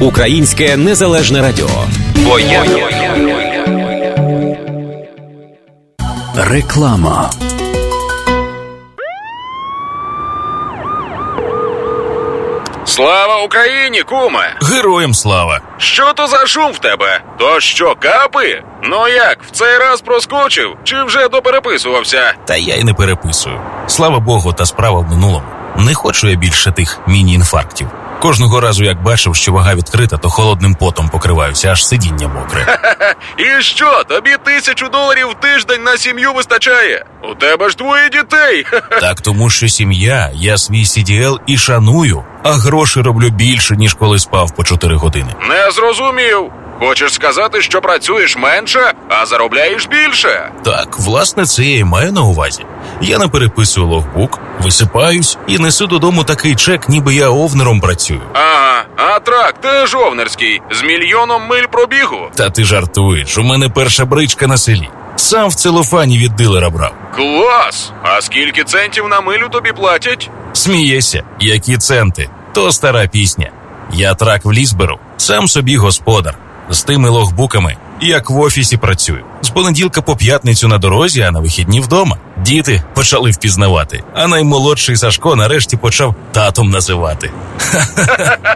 Українське незалежне радіо. Бо я... Реклама. Слава Україні, куме! Героям слава! Що то за шум в тебе? То що, капи? Ну як, в цей раз проскочив? Чи вже допереписувався? Та я й не переписую. Слава Богу, та справа в минулому. Не хочу я більше тих міні-інфарктів. Кожного разу, як бачив, що вага відкрита, то холодним потом покриваюся, аж сидіння мокре. І що, тобі тисячу доларів в тиждень на сім'ю вистачає? У тебе ж двоє дітей. Так тому, що сім'я, я свій CDL і шаную, а гроші роблю більше, ніж коли спав по 4 години. Не зрозумів. Хочеш сказати, що працюєш менше, а заробляєш більше? Так, власне, це я і маю на увазі. Я не переписую логбук, висипаюсь і несу додому такий чек, ніби я овнером працюю. Ага, а трак теж овнерський, з мільйоном миль пробігу. Та ти жартуєш, у мене перша бричка на селі. Сам в целофані від дилера брав. Клас! А скільки центів на милю тобі платять? Смієшся, які центи, то стара пісня. Я трак в ліс беру, сам собі господар. З тими логбуками, як в офісі працюю. З понеділка по п'ятницю на дорозі, а на вихідні вдома. Діти почали впізнавати, а наймолодший Сашко нарешті почав татом називати.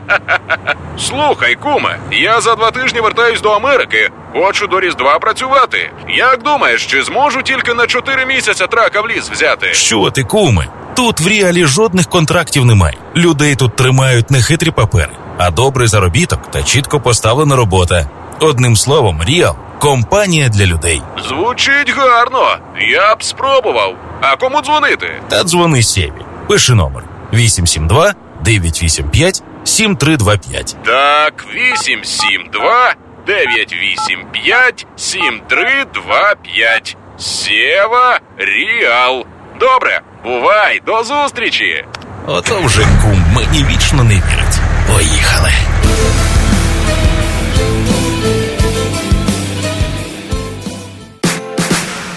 Слухай, куме, я за два тижні вертаюсь до Америки. Хочу до Різдва працювати. Як думаєш, чи зможу тільки на чотири місяця трака в ліс взяти? Що ти, куме? Тут в реалі жодних контрактів немає. Людей тут тримають не хитрі папери, а добрий заробіток та чітко поставлена робота. Одним словом, Ріал компанія для людей. Звучить гарно. Я б спробував. А кому дзвонити? Та дзвони Сєві. Пиши номер 872 985 7325. Так, 872 985 7325. Сєва Ріал. Добре, бувай, до зустрічі. Ото вже кум мені вічно не вірить. Поїхали.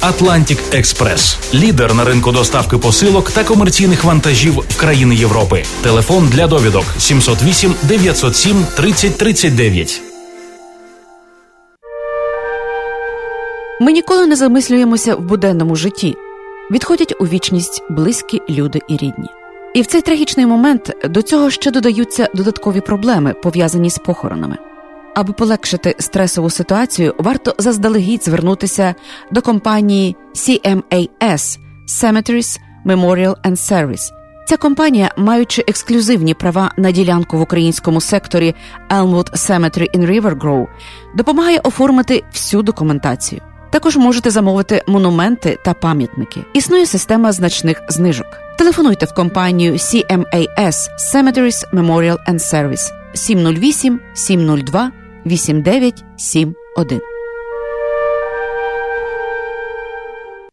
Atlantic Express. лідер на ринку доставки посилок та комерційних вантажів в країни Європи. Телефон для довідок 708 907 30 39. Ми ніколи не замислюємося в буденному житті. Відходять у вічність близькі люди і рідні. І в цей трагічний момент до цього ще додаються додаткові проблеми, пов'язані з похоронами. Аби полегшити стресову ситуацію, варто заздалегідь звернутися до компанії CMAS Cemeteries Memorial and Service. Ця компанія, маючи ексклюзивні права на ділянку в українському секторі Elmwood Cemetery in River Grove, допомагає оформити всю документацію. Також можете замовити монументи та пам'ятники. Існує система значних знижок. Телефонуйте в компанію CMAS Cemeteries Memorial and Service 708 702 8971.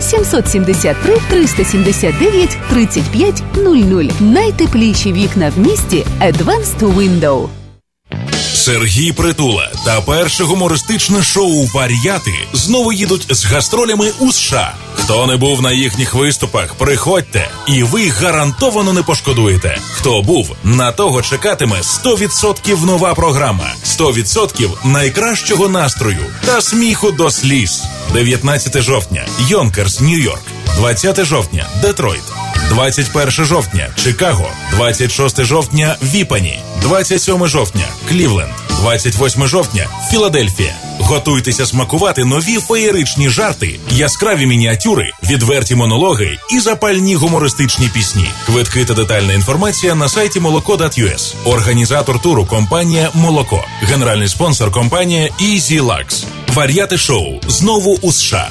773 379 35 00. Найтепліші вікна в місті Advanced Window. Сергій Притула та перше гумористичне шоу Вар'яти знову їдуть з гастролями у США. Хто не був на їхніх виступах, приходьте, і ви гарантовано не пошкодуєте. Хто був, на того чекатиме 100% нова програма, 100% найкращого настрою та сміху до сліз. 19 жовтня, Йонкерс, Нью-Йорк, 20 жовтня, Детройт. 21 жовтня Чикаго, 26 жовтня Віпані, 27 жовтня Клівленд, 28 жовтня Філадельфія. Готуйтеся смакувати нові феєричні жарти, яскраві мініатюри, відверті монологи і запальні гумористичні пісні. Квитки та детальна інформація на сайті молоко.us. Організатор туру компанія Молоко, генеральний спонсор компанія Easy Lux. Вар'яти шоу знову у США.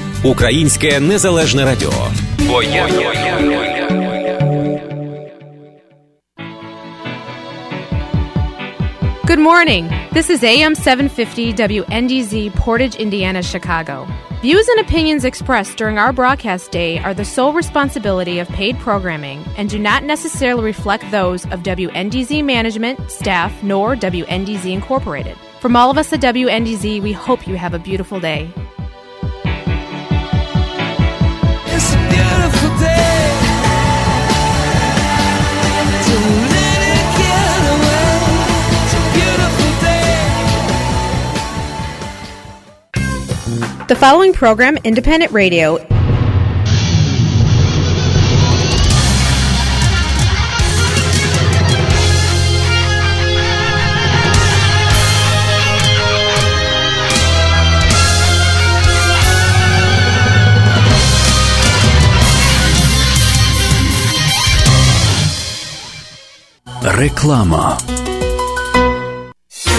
Українське незалежне радіо. Бо я... Good morning. This is AM 750 WNDZ Portage, Indiana, Chicago. Views and opinions expressed during our broadcast day are the sole responsibility of paid programming and do not necessarily reflect those of WNDZ management, staff, nor WNDZ Incorporated. From all of us at WNDZ, we hope you have a beautiful day. The following program, Independent Radio, Реклама.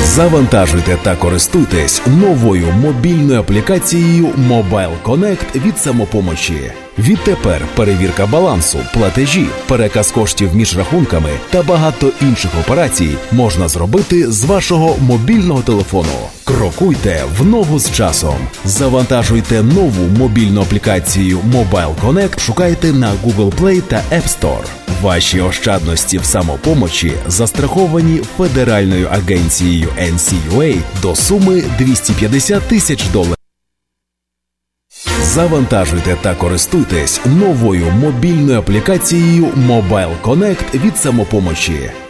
Завантажуйте та користуйтесь новою мобільною аплікацією Mobile Connect від самопомочі. Відтепер перевірка балансу, платежі, переказ коштів між рахунками та багато інших операцій можна зробити з вашого мобільного телефону. Крокуйте в ногу з часом. Завантажуйте нову мобільну аплікацію Mobile Connect. Шукайте на Google Play та App Store. Ваші ощадності в самопомочі застраховані Федеральною агенцією NCUA до суми 250 тисяч доларів. Завантажуйте та користуйтесь новою мобільною аплікацією Mobile Connect від самопомочі.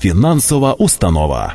фінансова установа.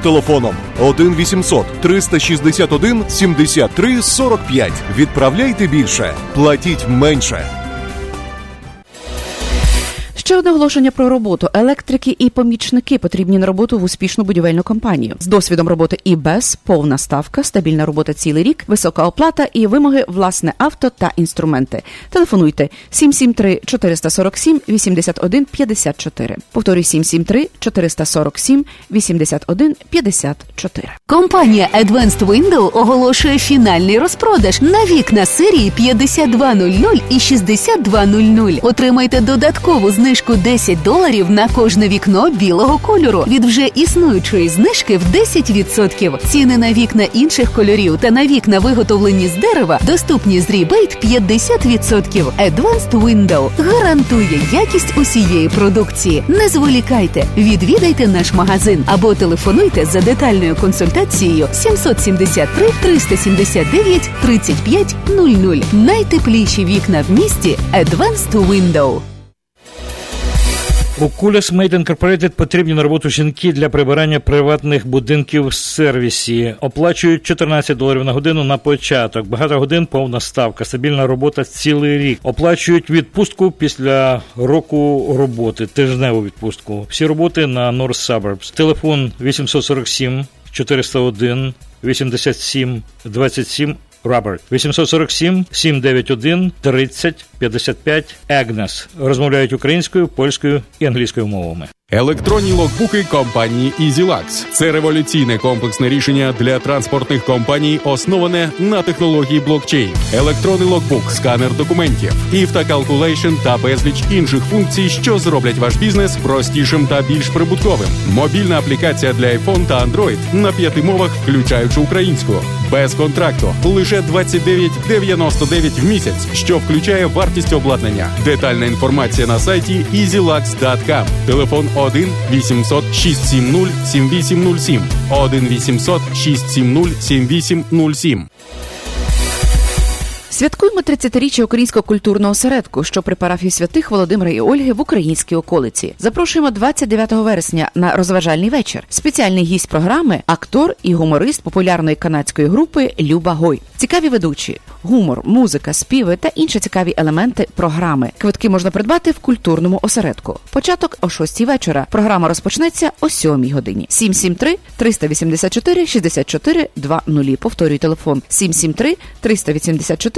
телефоном 1 800 361 73 45. Відправляйте більше, платіть менше. Ще одне оголошення про роботу. Електрики і помічники потрібні на роботу в успішну будівельну компанію з досвідом роботи і без повна ставка, стабільна робота цілий рік, висока оплата і вимоги власне авто та інструменти. Телефонуйте 773 447 81 54. Повторюю 773 447 81 54. Компанія Advanced Window оголошує фінальний розпродаж на вікна серії 5200 і 6200. Отримайте додаткову знижку знижку 10 доларів на кожне вікно білого кольору від вже існуючої знижки в 10%. Ціни на вікна інших кольорів та на вікна, виготовлені з дерева, доступні з rebate 50%. Advanced Window гарантує якість усієї продукції. Не зволікайте, відвідайте наш магазин або телефонуйте за детальною консультацією 773 379 35 00. Найтепліші вікна в місті Advanced Window. У Made Incorporated потрібні на роботу жінки для прибирання приватних будинків в сервісі. Оплачують 14 доларів на годину на початок. Багато годин повна ставка, стабільна робота цілий рік. Оплачують відпустку після року роботи, тижневу відпустку. Всі роботи на North Suburbs. Телефон 847 401 87 27 Роберт 847 791 30 55 Агнес розмовляють українською, польською і англійською мовами. Електронні логбуки компанії EasyLux. Це революційне комплексне рішення для транспортних компаній, основане на технології блокчейн. Електронний логбук, сканер документів, IF та та безліч інших функцій, що зроблять ваш бізнес простішим та більш прибутковим. Мобільна аплікація для iPhone та Android на п'яти мовах, включаючи українську, без контракту, лише 29,99 в місяць, що включає вартість обладнання. Детальна інформація на сайті easylux.com. Телефон 1 800 670 7807 1 800 670 7807 Святкуємо 30-річчя українського культурного осередку, що при парафії святих Володимира і Ольги в українській околиці. Запрошуємо 29 вересня на розважальний вечір. Спеціальний гість програми, актор і гуморист популярної канадської групи Люба Гой. Цікаві ведучі, гумор, музика, співи та інші цікаві елементи програми. Квитки можна придбати в культурному осередку. Початок о 6 вечора. Програма розпочнеться о 7 годині. 773 384 64 20. Повторюю телефон 773 384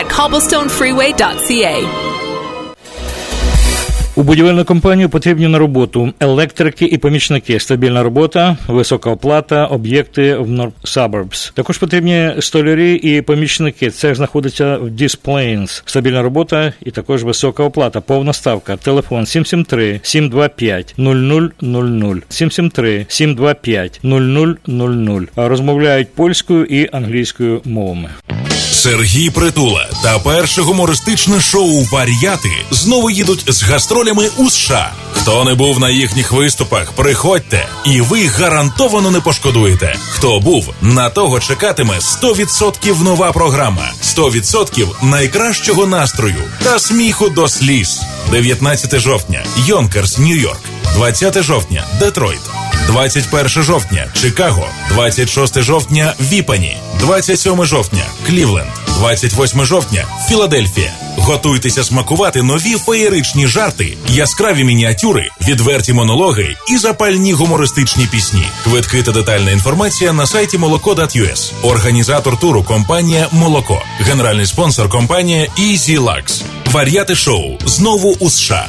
at cobblestonefreeway.ca. У будівельну компанію потрібні на роботу електрики і помічники, стабільна робота, висока оплата, об'єкти в North Suburbs. Також потрібні столярі і помічники. Це знаходиться в Displains. Стабільна робота і також висока оплата. Повна ставка. Телефон 773 725 0000 773 725 0000. Розмовляють польською і англійською мовами. Сергій Притула та перше гумористичне шоу Вар'яти знову їдуть з гастролями у США. Хто не був на їхніх виступах, приходьте, і ви гарантовано не пошкодуєте. Хто був, на того чекатиме 100% нова програма, 100% найкращого настрою та сміху до сліз. 19 жовтня, Йонкерс, Нью-Йорк. 20 жовтня, Детройт. 21 жовтня Чикаго, 26 жовтня Віпані, 27 жовтня Клівленд, 28 жовтня Філадельфія. Готуйтеся смакувати нові феєричні жарти, яскраві мініатюри, відверті монологи і запальні гумористичні пісні. Квитки та детальна інформація на сайті молоко.us. Організатор туру компанія Молоко. Генеральний спонсор компанія Easy Lux. Вар'яти шоу знову у США.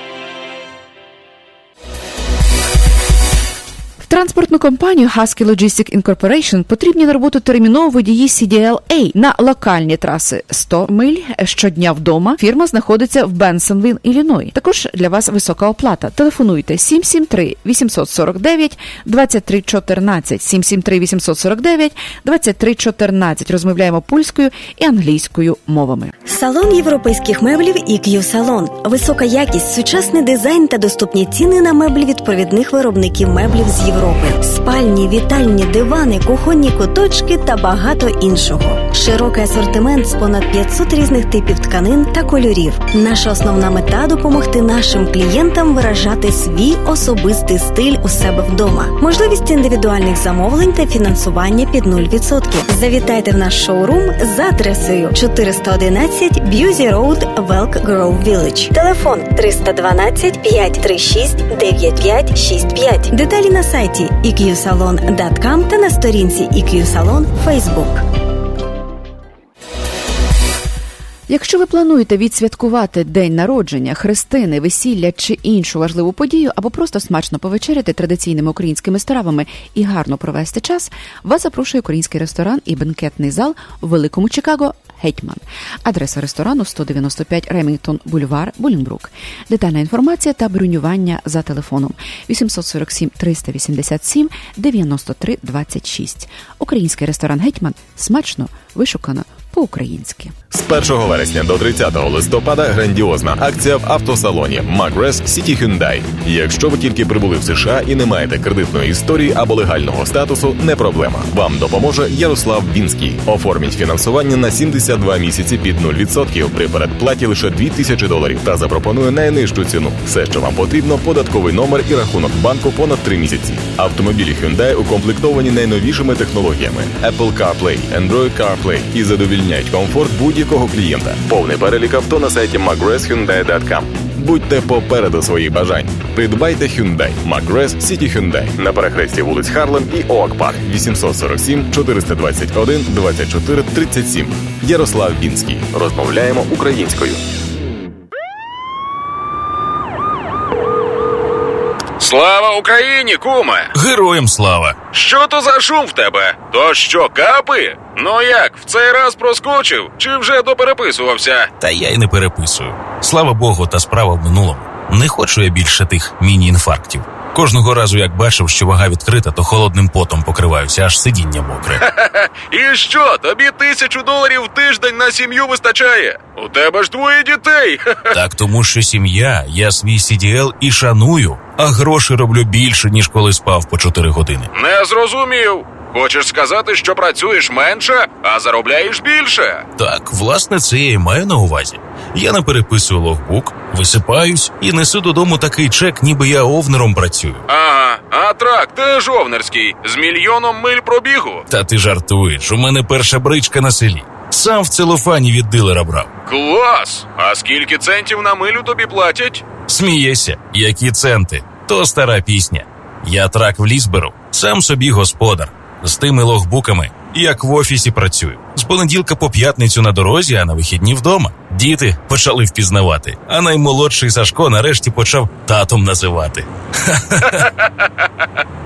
Транспортну компанію Husky Logistic Incorporation потрібні на роботу терміново водії CDLA на локальні траси 100 миль щодня вдома. Фірма знаходиться в Бенсонвілл, Ілліной. Також для вас висока оплата. Телефонуйте 773 849 2314 773 849 2314. Розмовляємо польською і англійською мовами. Салон європейських меблів EQ Салон. Висока якість, сучасний дизайн та доступні ціни на меблі від провідних виробників меблів з Європи. Спальні, вітальні, дивани, кухонні куточки та багато іншого. Широкий асортимент з понад 500 різних типів тканин та кольорів. Наша основна мета допомогти нашим клієнтам виражати свій особистий стиль у себе вдома. Можливість індивідуальних замовлень та фінансування під 0%. Завітайте в наш шоурум за адресою 411 Busse Road, Elk Grove Village. Телефон 312 536 9565. Деталі на сайті eqsalon.com та на сторінці EQ Salon Facebook. Якщо ви плануєте відсвяткувати день народження, хрестини, весілля чи іншу важливу подію, або просто смачно повечеряти традиційними українськими стравами і гарно провести час, вас запрошує український ресторан і бенкетний зал у Великому Чикаго Гетьман. Адреса ресторану 195 Ремінгтон Бульвар, Булінбрук. Детальна інформація та бронювання за телефоном 847 387 93 26. Український ресторан Гетьман смачно, вишукано по-українськи. З 1 вересня до 30 листопада грандіозна акція в автосалоні Magres City Hyundai. Якщо ви тільки прибули в США і не маєте кредитної історії або легального статусу, не проблема. Вам допоможе Ярослав Вінський. Оформіть фінансування на 72 місяці під 0% при передплаті лише 2000 доларів та запропонує найнижчу ціну. Все, що вам потрібно, податковий номер і рахунок банку понад 3 місяці. Автомобілі Hyundai укомплектовані найновішими технологіями Apple CarPlay, Android CarPlay і задовільняють комфорт будь-якого клієнта. Повний перелік авто на сайті mcgrathhyundai.com. Будьте попереду своїх бажань. Придбайте Hyundai McGrath City Hyundai на перехресті вулиць Харлем і Оак Парк 847 421 24 37. Ярослав Вінський. Розмовляємо українською. Слава Україні, куме! Героям слава! Що то за шум в тебе? То що, капи? Ну як, в цей раз проскочив? Чи вже допереписувався? Та я й не переписую. Слава Богу, та справа в минулому. Не хочу я більше тих міні-інфарктів. Кожного разу, як бачив, що вага відкрита, то холодним потом покриваюся, аж сидіння мокре. І що, тобі тисячу доларів в тиждень на сім'ю вистачає? У тебе ж двоє дітей. Так тому, що сім'я, я свій CDL і шаную, а гроші роблю більше, ніж коли спав по 4 години. Не зрозумів. Хочеш сказати, що працюєш менше, а заробляєш більше? Так, власне, це я і маю на увазі. Я не переписую логбук, висипаюсь і несу додому такий чек, ніби я овнером працюю. Ага, а трак теж овнерський, з мільйоном миль пробігу. Та ти жартуєш, у мене перша бричка на селі. Сам в целофані від дилера брав. Клас! А скільки центів на милю тобі платять? Смієшся, які центи, то стара пісня. Я трак в ліс беру, сам собі господар. З тими логбуками, як в офісі працюю. З понеділка по п'ятницю на дорозі, а на вихідні вдома. Діти почали впізнавати, а наймолодший Сашко нарешті почав татом називати.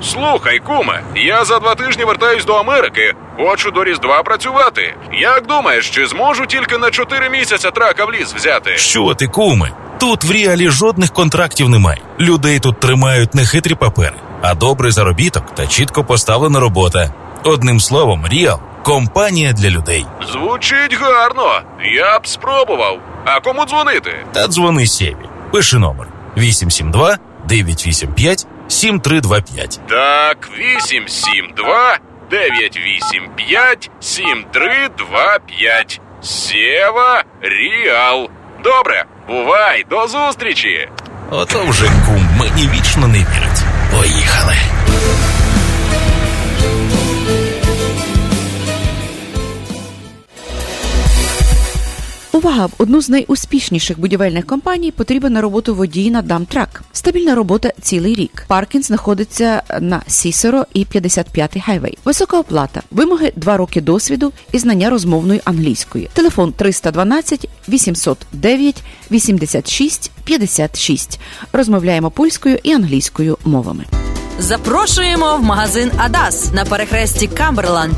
Слухай, куме, я за два тижні вертаюсь до Америки. Хочу до Різдва працювати. Як думаєш, чи зможу тільки на чотири місяця трака в ліс взяти? Що ти, куме? Тут в реалі жодних контрактів немає. Людей тут тримають не хитрі папери, а добрий заробіток та чітко поставлена робота. Одним словом, Ріал компанія для людей. Звучить гарно. Я б спробував. А кому дзвонити? Та дзвони Сєві. Пиши номер 872 985 7325. Так, 872 985 7325. Сєва Ріал. Добре, бувай, до зустрічі. Ото вже кум мені вічно не вірить. Поїхали. Увага! В одну з найуспішніших будівельних компаній потрібен на роботу водій на dump truck. Стабільна робота цілий рік. Паркінг знаходиться на Cicero і 55-й хайвей. Висока оплата, вимоги 2 роки досвіду і знання розмовної англійської. Телефон 312 809 86 56. Розмовляємо польською і англійською мовами. Запрошуємо в магазин Адас на перехресті Камберланд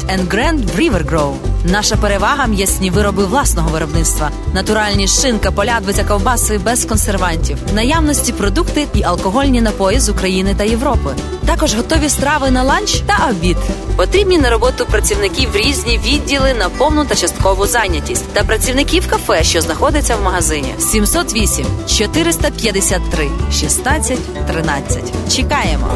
River Grove. Наша перевага м'ясні вироби власного виробництва, натуральні шинка, полядвиця, ковбаси без консервантів, наявності продукти і алкогольні напої з України та Європи. Також готові страви на ланч та обід. Потрібні на роботу працівників різні відділи на повну та часткову зайнятість та працівників кафе, що знаходиться в магазині. 708 453 16 13. Чекаємо.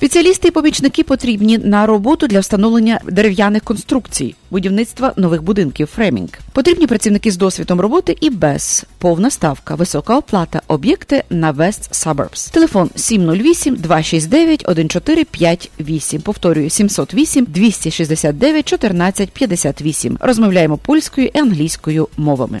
Спеціалісти і помічники потрібні на роботу для встановлення дерев'яних конструкцій, будівництва нових будинків, фремінг. Потрібні працівники з досвідом роботи і без повна ставка, висока оплата, об'єкти на West Suburbs. Телефон 708 269 1458. Повторюю 708 269 1458. Розмовляємо польською і англійською мовами.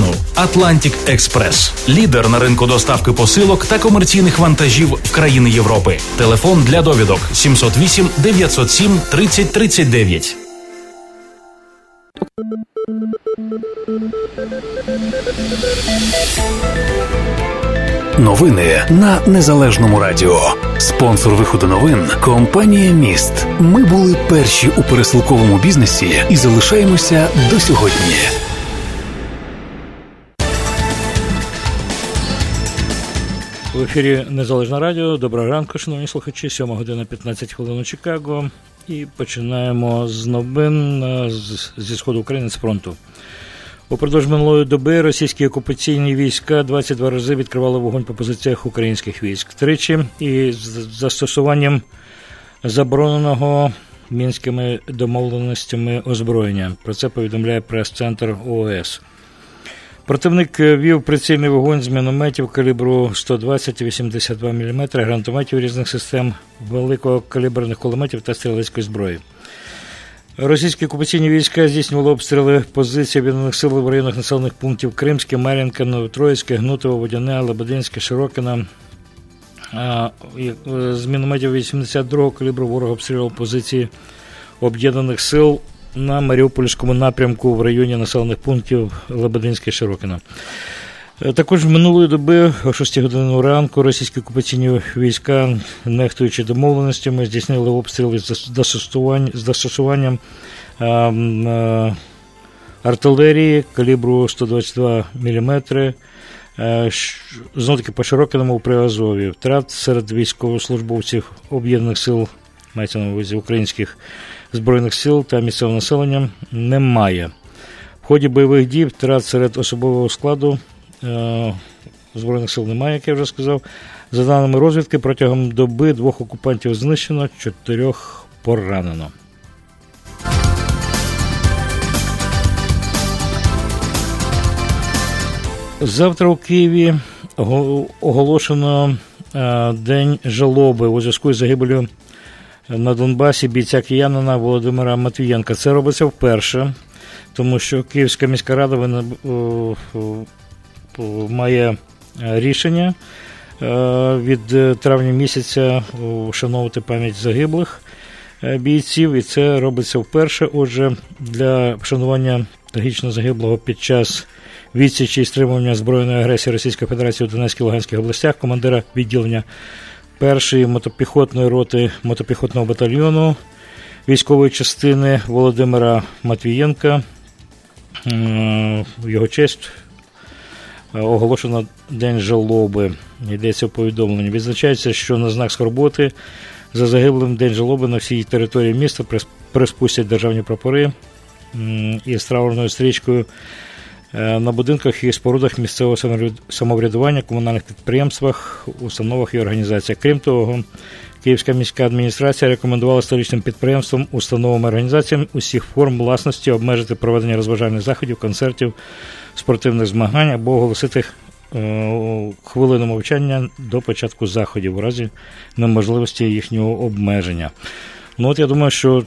Atlantic Express. лідер на ринку доставки посилок та комерційних вантажів в країни Європи. Телефон для довідок 708 907 30 39. Новини на незалежному радіо. Спонсор виходу новин компанія Міст. Ми були перші у пересилковому бізнесі і залишаємося до сьогодні. В ефірі Незалежне Радіо. Доброго ранку, шановні слухачі. 7 година 15 хвилин у Чикаго. І починаємо з новин е, зі сходу України з фронту. Упродовж минулої доби російські окупаційні війська 22 рази відкривали вогонь по позиціях українських військ. Тричі і з застосуванням забороненого мінськими домовленостями озброєння. Про це повідомляє прес-центр ООС. Противник е, вів прицільний вогонь з мінометів калібру 120-82 мм, гранатометів різних систем, великокаліберних кулеметів та стрілецької зброї. Російські окупаційні війська здійснювали обстріли позицій об'єднаних сил в районах населених пунктів Кримське, Мар'їнка, Новотроїцьке, Гнутово, Водяне, Лебединське, Широкине. А, і, е, З мінометів 82-го калібру ворог обстрілював позиції об'єднаних сил на Маріупольському напрямку в районі населених пунктів Лебединське Широкине. Е, Також минулої доби о 6 годині ранку російські окупаційні війська, нехтуючи домовленостями, здійснили обстріли з застосуванням е, артилерії калібру 122 мм. Знову таки по Широкиному при Азові. Втрат серед військовослужбовців об'єднаних сил, мається на увазі українських збройних сил та місцевого населення немає. В ході бойових дій втрат серед особового складу е, Збройних сил немає, як я вже сказав. За даними розвідки, протягом доби двох окупантів знищено, чотирьох поранено. Завтра у Києві ого- оголошено е, День жалоби у зв'язку з загибелю на Донбасі бійця киянина Володимира Матвієнка. Це робиться вперше, тому що Київська міська рада вона, о, о, о, має е, рішення е, від е, травня місяця вшановувати пам'ять загиблих е, бійців, і це робиться вперше. Отже, для вшанування трагічно загиблого під час відсічі і стримування збройної агресії Російської Федерації у Донецькій і Луганських областях, командира відділення першої мотопіхотної роти мотопіхотного батальйону військової частини Володимира Матвієнка. В його честь е, оголошено День жалоби. Йдеться в повідомленні. Відзначається, що на знак скорботи за загиблим День жалоби на всій території міста приспустять державні прапори із траурною стрічкою на будинках і спорудах місцевого самоврядування, комунальних підприємствах, установах і організаціях. Крім того, Київська міська адміністрація рекомендувала столичним підприємствам, установам і організаціям усіх форм власності обмежити проведення розважальних заходів, концертів, спортивних змагань або оголосити е, хвилину мовчання до початку заходів у разі неможливості їхнього обмеження. Ну от я думаю, що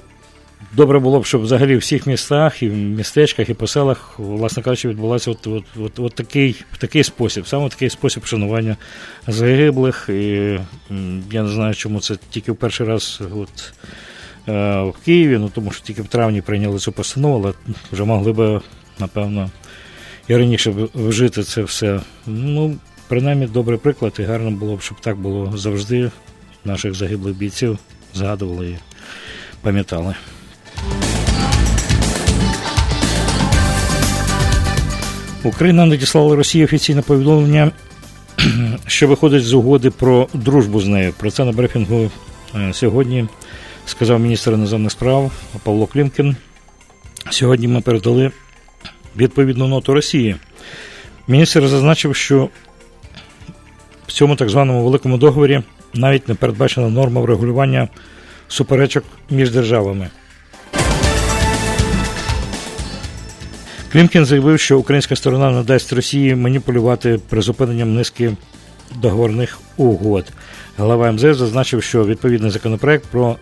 добре було б, щоб взагалі в всіх містах, і в містечках, і по селах, власне кажучи, відбувався от, от, от, от такий, в такий спосіб, саме такий спосіб вшанування загиблих. І я не знаю, чому це тільки в перший раз от, е, в Києві, ну тому що тільки в травні прийняли цю постанову, але вже могли би, напевно, і раніше вжити це все. Ну, принаймні, добрий приклад, і гарно було б, щоб так було завжди. Наших загиблих бійців згадували і пам'ятали. Україна надіслала Росії офіційне повідомлення, що виходить з угоди про дружбу з нею. Про це на брифінгу е, сьогодні сказав міністр іноземних справ Павло Клімкін. Сьогодні ми передали відповідну ноту Росії. Міністр зазначив, що в цьому так званому великому договорі навіть не передбачена норма врегулювання суперечок між державами. Клімкін заявив, що українська сторона надасть Росії маніпулювати призупиненням низки договорних угод. Глава МЗС зазначив, що відповідний законопроект про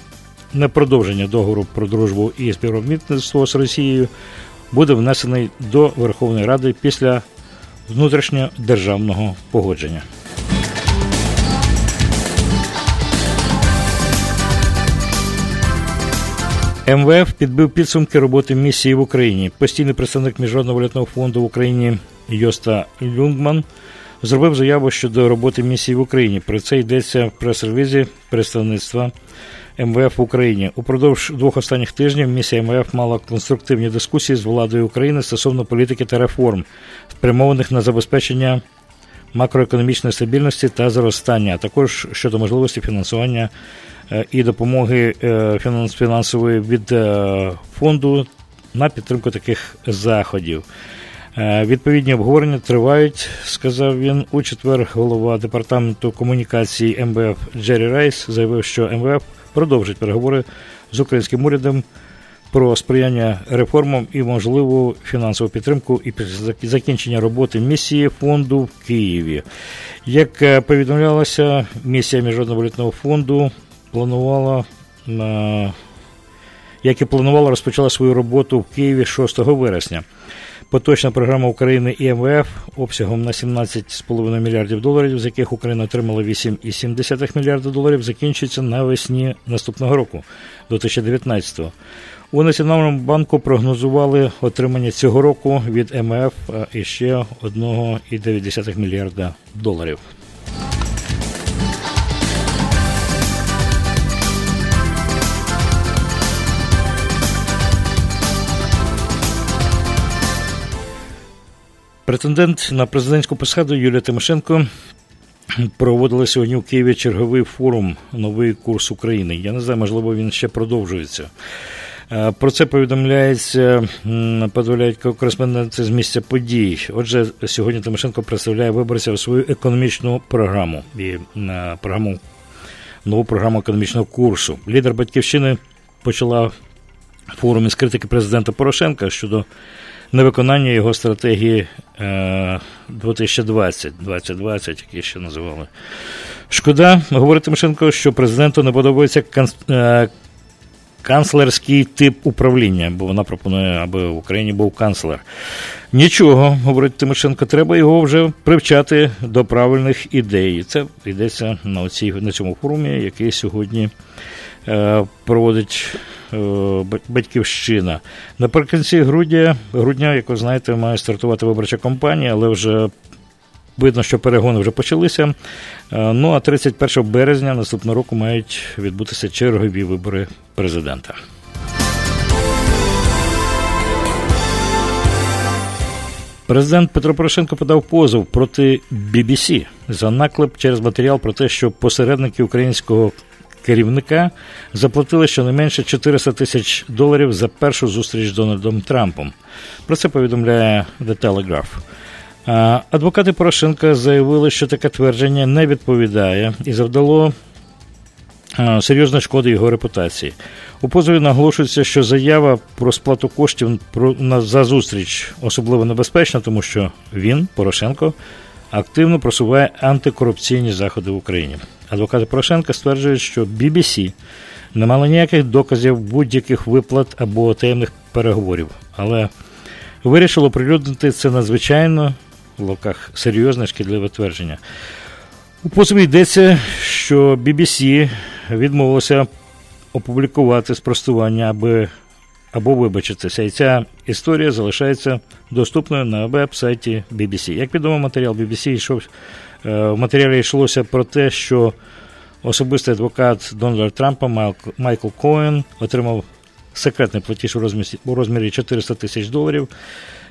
непродовження договору про дружбу і співробітництво з Росією буде внесений до Верховної Ради після внутрішньодержавного погодження. МВФ підбив підсумки роботи місії в Україні. Постійний представник Міжнародного валютного фонду в Україні Йоста Люнгман зробив заяву щодо роботи місії в Україні. Про це йдеться в прес-релізі представництва МВФ в Україні. Упродовж двох останніх тижнів місія МВФ мала конструктивні дискусії з владою України стосовно політики та реформ, спрямованих на забезпечення макроекономічної стабільності та зростання, а також щодо можливості фінансування і допомоги е, фінанс- фінансової від е, фонду на підтримку таких заходів. Е, Відповідні обговорення тривають, сказав він. У четвер голова департаменту комунікації МВФ Джері Райс заявив, що МВФ продовжить переговори з українським урядом про сприяння реформам і можливу фінансову підтримку і закінчення роботи місії фонду в Києві. Як е, повідомлялося, місія Міжнародного валютного фонду планувала на як і планувала, розпочала свою роботу в Києві 6 вересня. Поточна програма України і МВФ обсягом на 17,5 мільярдів доларів, з яких Україна отримала 8,7 мільярда доларів, закінчиться навесні наступного року, до 2019-го. У Національному банку прогнозували отримання цього року від МВФ іще 1,9 мільярда доларів. Претендент на президентську посаду Юлія Тимошенко проводила сьогодні у Києві черговий форум Новий курс України. Я не знаю, можливо, він ще продовжується. Е, Про це повідомляється, повідомляють кореспонденти з місця подій. Отже, сьогодні Тимошенко представляє виборцям свою економічну програму і е, програму нову програму економічного курсу. Лідер батьківщини почала форум із критики президента Порошенка щодо невиконання його стратегії е, 2020, 2020, які ще називали. Шкода, говорить Тимошенко, що президенту не подобається е, канцлерський тип управління, бо вона пропонує, аби в Україні був канцлер. Нічого, говорить Тимошенко, треба його вже привчати до правильних ідей. Це йдеться на, оцій, на цьому форумі, який сьогодні е, проводить батьківщина. Наприкінці грудня, грудня, як ви знаєте, має стартувати виборча кампанія, але вже видно, що перегони вже почалися. Е, Ну а 31 березня наступного року мають відбутися чергові вибори президента. Президент Петро Порошенко подав позов проти BBC за наклеп через матеріал про те, що посередники українського керівника заплатили щонайменше 400 тисяч доларів за першу зустріч з Дональдом Трампом. Про це повідомляє The Telegraph. Адвокати Порошенка заявили, що таке твердження не відповідає і завдало серйозної шкоди його репутації. У позові наголошується, що заява про сплату коштів за зустріч особливо небезпечна, тому що він, Порошенко, активно просуває антикорупційні заходи в Україні. Адвокати Порошенка стверджують, що BBC не мало ніяких доказів будь-яких виплат або таємних переговорів, але вирішило прилюднити це надзвичайно в локах серйозне шкідливе твердження. У позові йдеться, що BBC відмовилося опублікувати спростування, аби або вибачитися. І ця історія залишається доступною на веб-сайті BBC. Як відомо, матеріал BBC йшов е, в матеріалі йшлося про те, що особистий адвокат Дональда Трампа Майкл Коен отримав секретний платіж у розмірі 400 тисяч доларів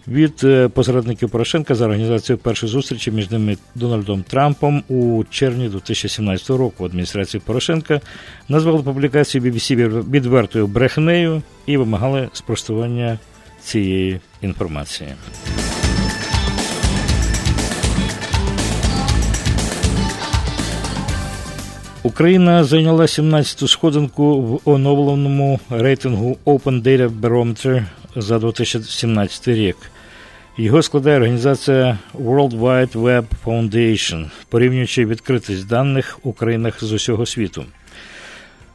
від е, посередників Порошенка за організацію першої зустрічі між ними Дональдом Трампом у червні 2017 року. Адміністрації Порошенка назвали публікацію BBC відвертою брехнею і вимагали спростування цієї інформації. Україна зайняла 17-ту сходинку в оновленому рейтингу Open Data Barometer за 2017 рік. Його складає організація World Wide Web Foundation, порівнюючи відкритість даних у країнах з усього світу.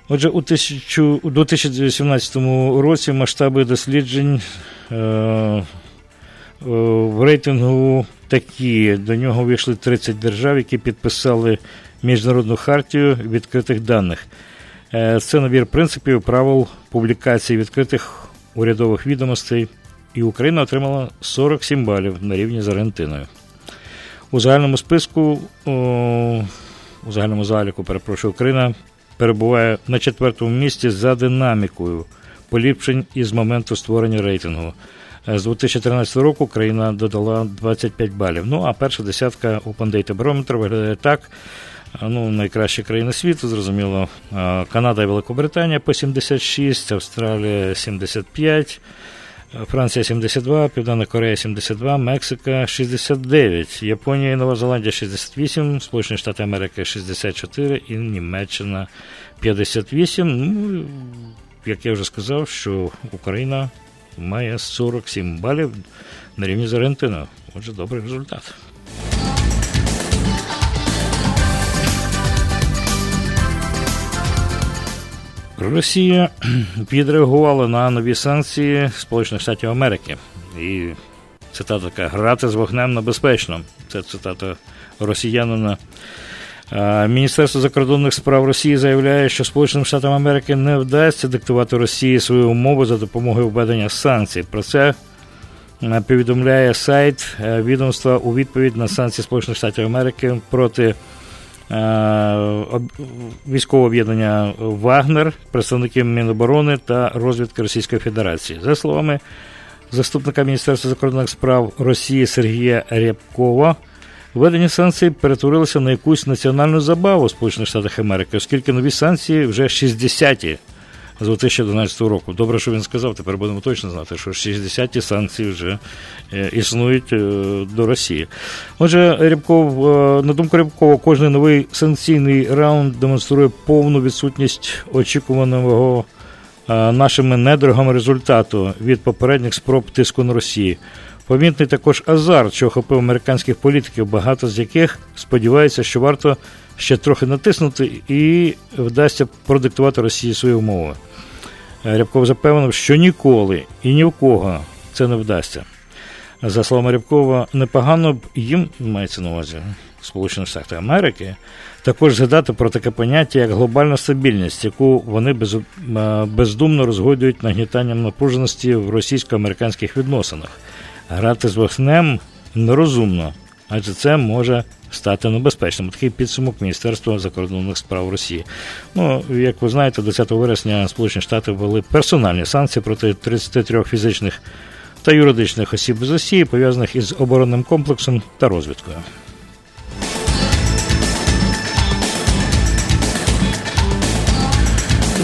Отже, у, тисячу, у 2018 році масштаби досліджень е, е, в рейтингу такі. До нього вийшли 30 держав, які підписали Міжнародну хартію відкритих даних. Е, це набір принципів правил публікації відкритих урядових відомостей, і Україна отримала 47 балів на рівні з Аргентиною. У загальному списку, у загальному заліку, перепрошую, Україна перебуває на четвертому місці за динамікою поліпшень із моменту створення рейтингу. З 2013 року країна додала 25 балів. Ну а перша десятка у Data Barometer виглядає так. Ну, Найкращі країни світу, зрозуміло. Канада і Великобританія по 76, Австралія 75, Франція 72, Південна Корея 72, Мексика 69, Японія і Нова Зеландія 68, Сполучені Штати Америки 64 і Німеччина 58. Ну, як я вже сказав, що Україна має 47 балів на рівні з Аргентиною. Отже, добрий результат. Росія відреагувала на нові санкції Сполучених Штатів Америки. І цитата така грати з вогнем небезпечно. Це цитата росіянина. Міністерство закордонних справ Росії заявляє, що Сполученим Штатам Америки не вдасться диктувати Росії свої умови за допомогою введення санкцій. Про це повідомляє сайт відомства у відповідь на санкції Сполучених Штатів Америки проти Е, військового об'єднання Вагнер, представники Міноборони та розвідки Російської Федерації. За словами заступника Міністерства закордонних справ Росії Сергія Рябкова, введення санкцій перетворилося на якусь національну забаву Сполучених Штатах Америки, оскільки нові санкції вже 60-ті з 2011 року. Добре, що він сказав. Тепер будемо точно знати, що 60 ті санкції вже е, існують е, до Росії. Отже, Рябков, е, на думку Рябкова, кожен новий санкційний раунд демонструє повну відсутність очікуваного нашими недорогами результату від попередніх спроб тиску на Росії. Помітний також азарт, що охопив американських політиків, багато з яких сподіваються, що варто ще трохи натиснути і вдасться продиктувати Росії свої умови. Рябков запевнив, що ніколи і ні в кого це не вдасться. За словами Рябкова, непогано б їм мається на увазі Сполучених Штатів Америки, також згадати про таке поняття, як глобальна стабільність, яку вони без, бездумно розгодують нагнітанням напруженості в російсько-американських відносинах. Грати з вогнем нерозумно, адже це може стати небезпечним. Такий підсумок Міністерства закордонних справ Росії. Ну, як ви знаєте, 10 вересня Сполучені Штати ввели персональні санкції проти 33 фізичних та юридичних осіб з Росії, пов'язаних із оборонним комплексом та розвідкою.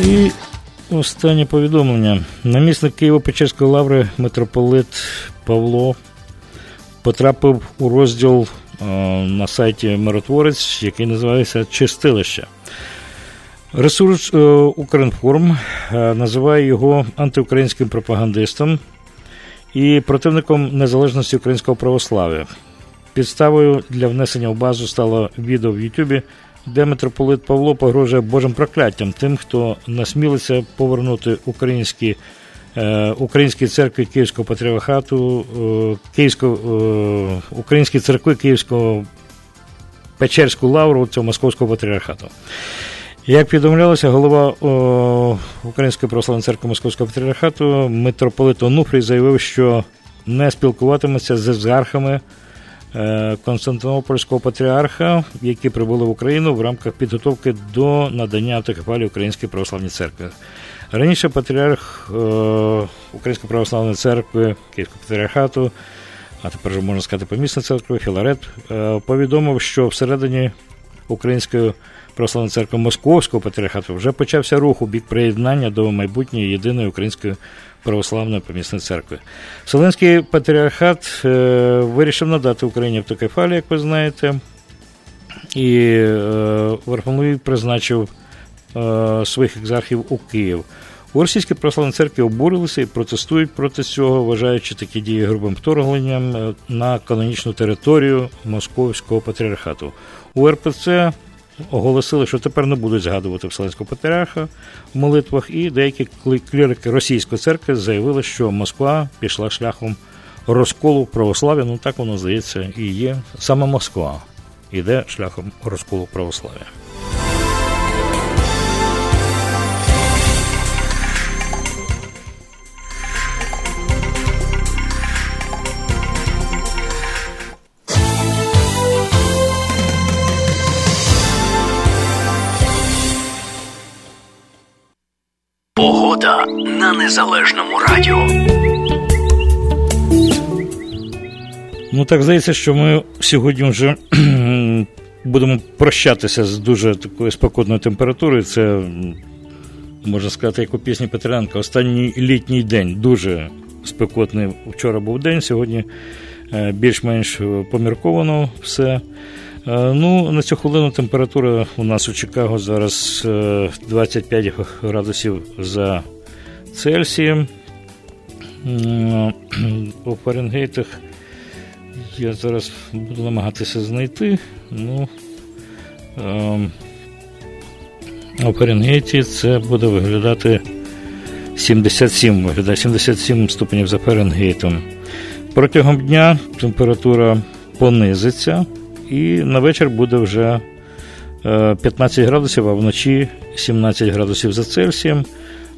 І останнє повідомлення. Намісник Києво-Печерської лаври митрополит Павло потрапив у розділ на сайті Миротворець, який називається Чистилище. Ресурс е, Укрінформ е, називає його антиукраїнським пропагандистом і противником незалежності українського православ'я. Підставою для внесення в базу стало відео в Ютубі, де митрополит Павло погрожує Божим прокляттям тим, хто насмілиться повернути українські, е, українські церкви Київського патріархату, е, Київського, е, церкви Київського Печерську лавру цього Московського патріархату. Як повідомлялося, голова Української православної церкви Московського патріархату митрополит Онуфрій заявив, що не спілкуватиметься з екзархами е, Константинопольського патріарха, які прибули в Україну в рамках підготовки до надання автокефалії Української православної церкви. Раніше патріарх е, Української православної церкви Київського патріархату, а тепер вже можна сказати помісна церква Філарет, е, повідомив, що всередині Української православної церкви Московського патріархату вже почався рух у бік приєднання до майбутньої єдиної української православної помісної церкви. Вселенський патріархат е, вирішив надати Україні автокефалію, як ви знаєте, і е, Верховний призначив своїх екзархів у Київ. У російській православній церкві обурилися і протестують проти цього, вважаючи такі дії грубим вторгненням е, на канонічну територію Московського патріархату. У РПЦ оголосили, що тепер не будуть згадувати Вселенського патріарха в молитвах, і деякі клірики російської церкви заявили, що Москва пішла шляхом розколу православ'я. Ну так воно здається і є. Саме Москва йде шляхом розколу православ'я. Незалежному радіо. Ну так здається, що ми сьогодні вже будемо прощатися з дуже такою спокійною температурою. Це можна сказати, як у пісні Петренка. Останній літній день дуже спекотний. Вчора був день, сьогодні е, більш-менш помірковано все. Е, Ну, на цю хвилину температура у нас у Чикаго зараз е, 25 градусів за Цельсієм. У Фаренгейтах я зараз буду намагатися знайти. Ну, ем, у Фаренгейті це буде виглядати 77, виглядає 77 ступенів за Фаренгейтом. Протягом дня температура понизиться, і на вечір буде вже е, 15 градусів, а вночі 17 градусів за Цельсієм.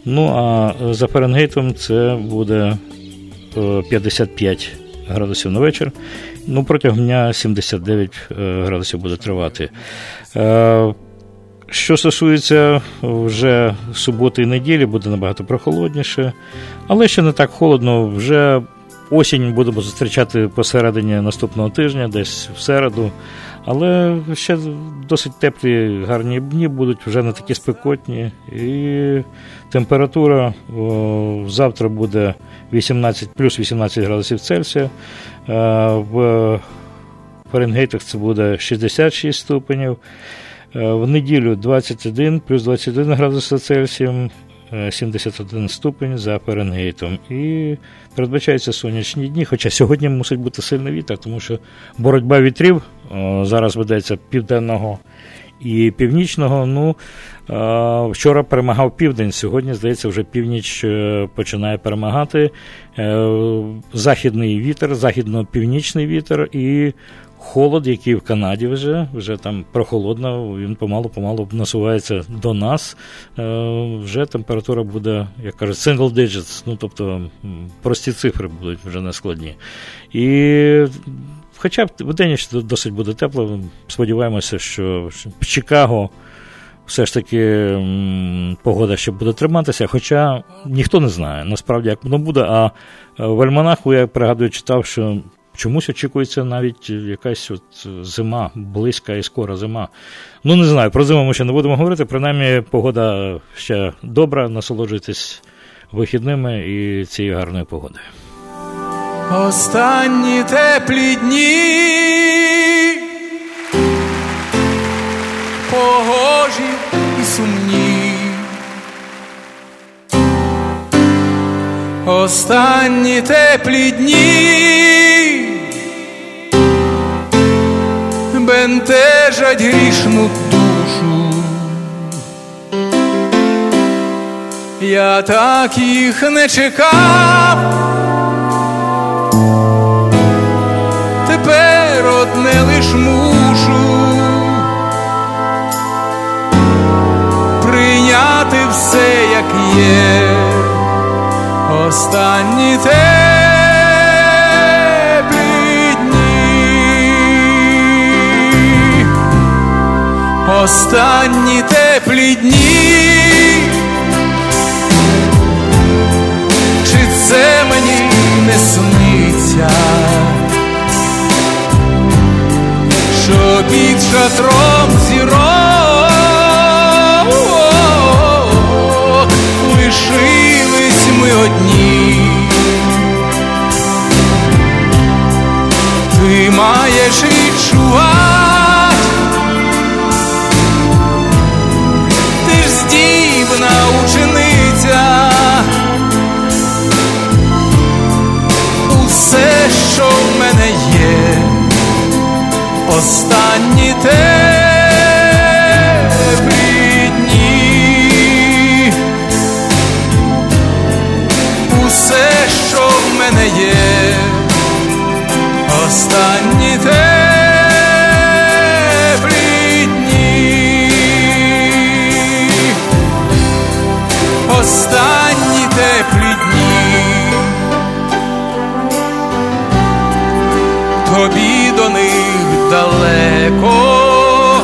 Ну а за Фаренгейтом це буде е, 55 градусів на вечір. Ну, протягом дня 79 е, градусів буде тривати. Е, Що стосується вже суботи і неділі, буде набагато прохолодніше, але ще не так холодно. Вже осінь будемо зустрічати посередині наступного тижня, десь в середу. Але ще досить теплі, гарні дні будуть, вже не такі спекотні. І температура о, завтра буде 18, плюс 18 градусів Цельсія. Е, В Фаренгейтах це буде 66 ступенів. Е, В неділю 21 плюс 21 градус е, 71 ступень за Фаренгейтом. І передбачаються сонячні дні, хоча сьогодні мусить бути сильний вітер, тому що боротьба вітрів зараз ведеться південного і північного. Ну, е, вчора перемагав південь, сьогодні, здається, вже північ е, починає перемагати. Е, Західний вітер, західно-північний вітер і холод, який в Канаді вже, вже там прохолодно, він помалу-помалу насувається до нас. Е, Вже температура буде, як кажуть, single digits, ну тобто прості цифри будуть вже не складні. І Хоча в день досить буде тепло. Сподіваємося, що в Чикаго все ж таки погода ще буде триматися, хоча ніхто не знає насправді, як воно буде. А в Альманаху, я пригадую, читав, що Чомусь очікується навіть якась от зима, близька і скора зима. Ну, не знаю, про зиму ми ще не будемо говорити. Принаймні, погода ще добра, насолоджуйтесь вихідними і цією гарною погодою. Останні теплі дні погожі і сумні. Останні теплі дні бентежать грішну душу. Я так їх не чекав. Все, як є. Останні теплі дні, останні теплі дні, чи це мені не сниться, що під шатром зірок останні теплі дні. Усе, що в мене є, останні далеко,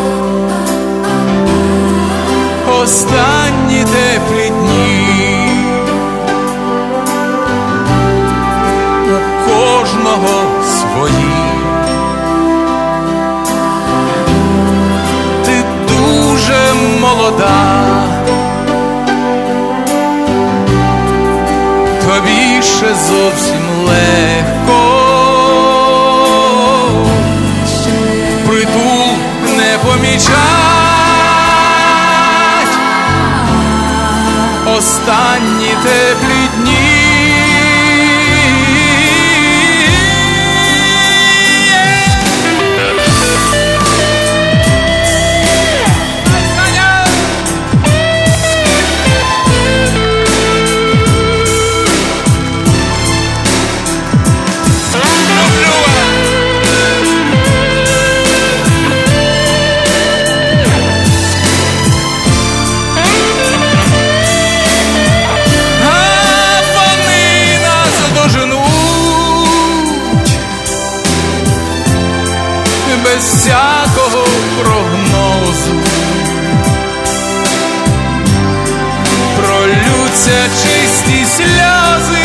останні теплі дні. у кожного свої. Ти дуже молода, тобі ще зовсім останні сльози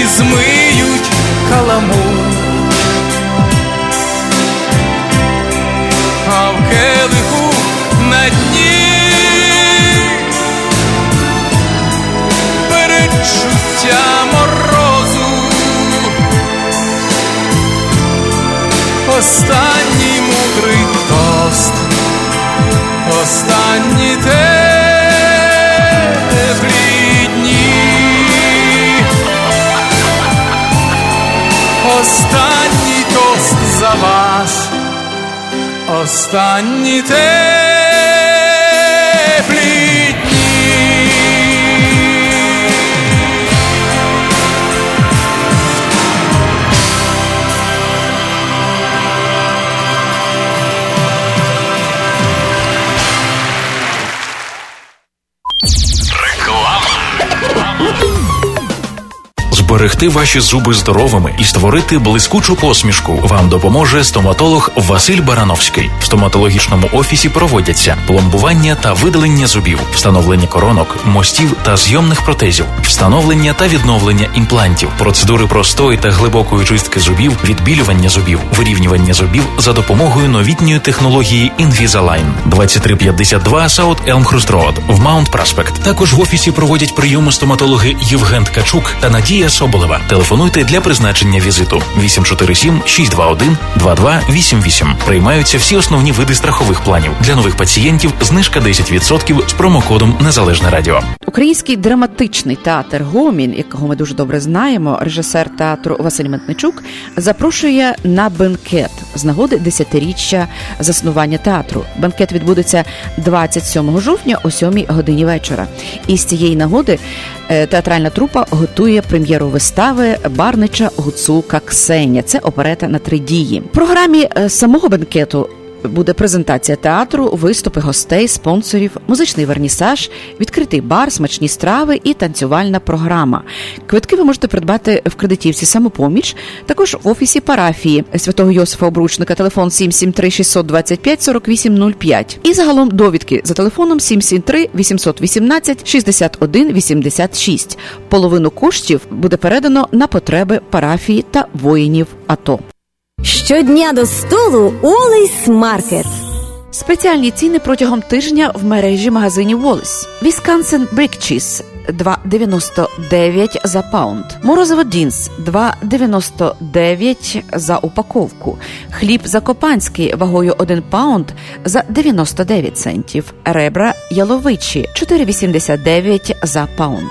і змиють каламуть. А в келиху на дні перечуття морозу, останній мудрий тост, останні теплі Останні теплі Зберегти ваші зуби здоровими і створити блискучу посмішку вам допоможе стоматолог Василь Барановський. В стоматологічному офісі проводяться пломбування та видалення зубів, встановлення коронок, мостів та зйомних протезів, встановлення та відновлення імплантів, процедури простої та глибокої чистки зубів, відбілювання зубів, вирівнювання зубів за допомогою новітньої технології Invisalign. 2352 South Elmhurst Road в Маунт Праспект. Також в офісі проводять прийоми стоматологи Євген Ткачук та Надія Соболева. Телефонуйте для призначення візиту 847 621 2288. Приймаються всі основні види страхових планів. Для нових пацієнтів знижка 10% з промокодом Незалежне Радіо. Український драматичний театр Гомін, якого ми дуже добре знаємо, режисер театру Василь Ментничук запрошує на бенкет з нагоди десятиріччя заснування театру. Бенкет відбудеться 27 жовтня о 7 годині вечора. І з цієї нагоди е, театральна трупа готує прем'єру вистави Барнича Гуцулка Ксеня. Це оперета на три дії. В програмі е, самого бенкету буде презентація театру, виступи гостей, спонсорів, музичний вернісаж, відкритий бар, смачні страви і танцювальна програма. Квитки ви можете придбати в кредитівці самопоміч, також в офісі парафії святого Йосифа Обручника, телефон 773 625 4805 і загалом довідки за телефоном 773 818 61 86. Половину коштів буде передано на потреби парафії та воїнів АТО. Щодня до столу Wally's Market. Спеціальні ціни протягом тижня в мережі магазинів. Wisconsin Brick Cheese 2,99 за паунд. Морозиво Dean's 2,99 за упаковку. Хліб закопанський вагою 1 паунд за 99 центів. Ребра яловичі 4,89 за паунд.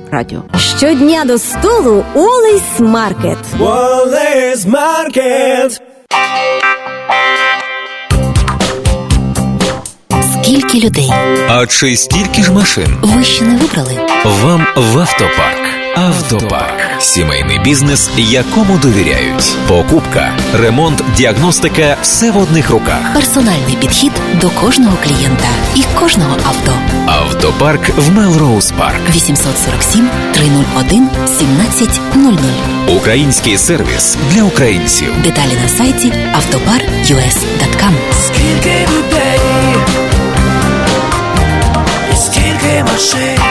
радіо. Щодня до столу Wally's Market. Wally's Market. Скільки людей? А чи стільки ж машин? Ви ще не вибрали? Вам в автопарк. Автопарк сімейний бізнес, якому довіряють. Покупка, ремонт, діагностика все в одних руках. Персональний підхід до кожного клієнта і кожного авто. Автопарк в Мелроуз Парк. 847 301 1700. Український сервіс для українців. Деталі на сайті автопар.us.com Скільки людей? І скільки машин?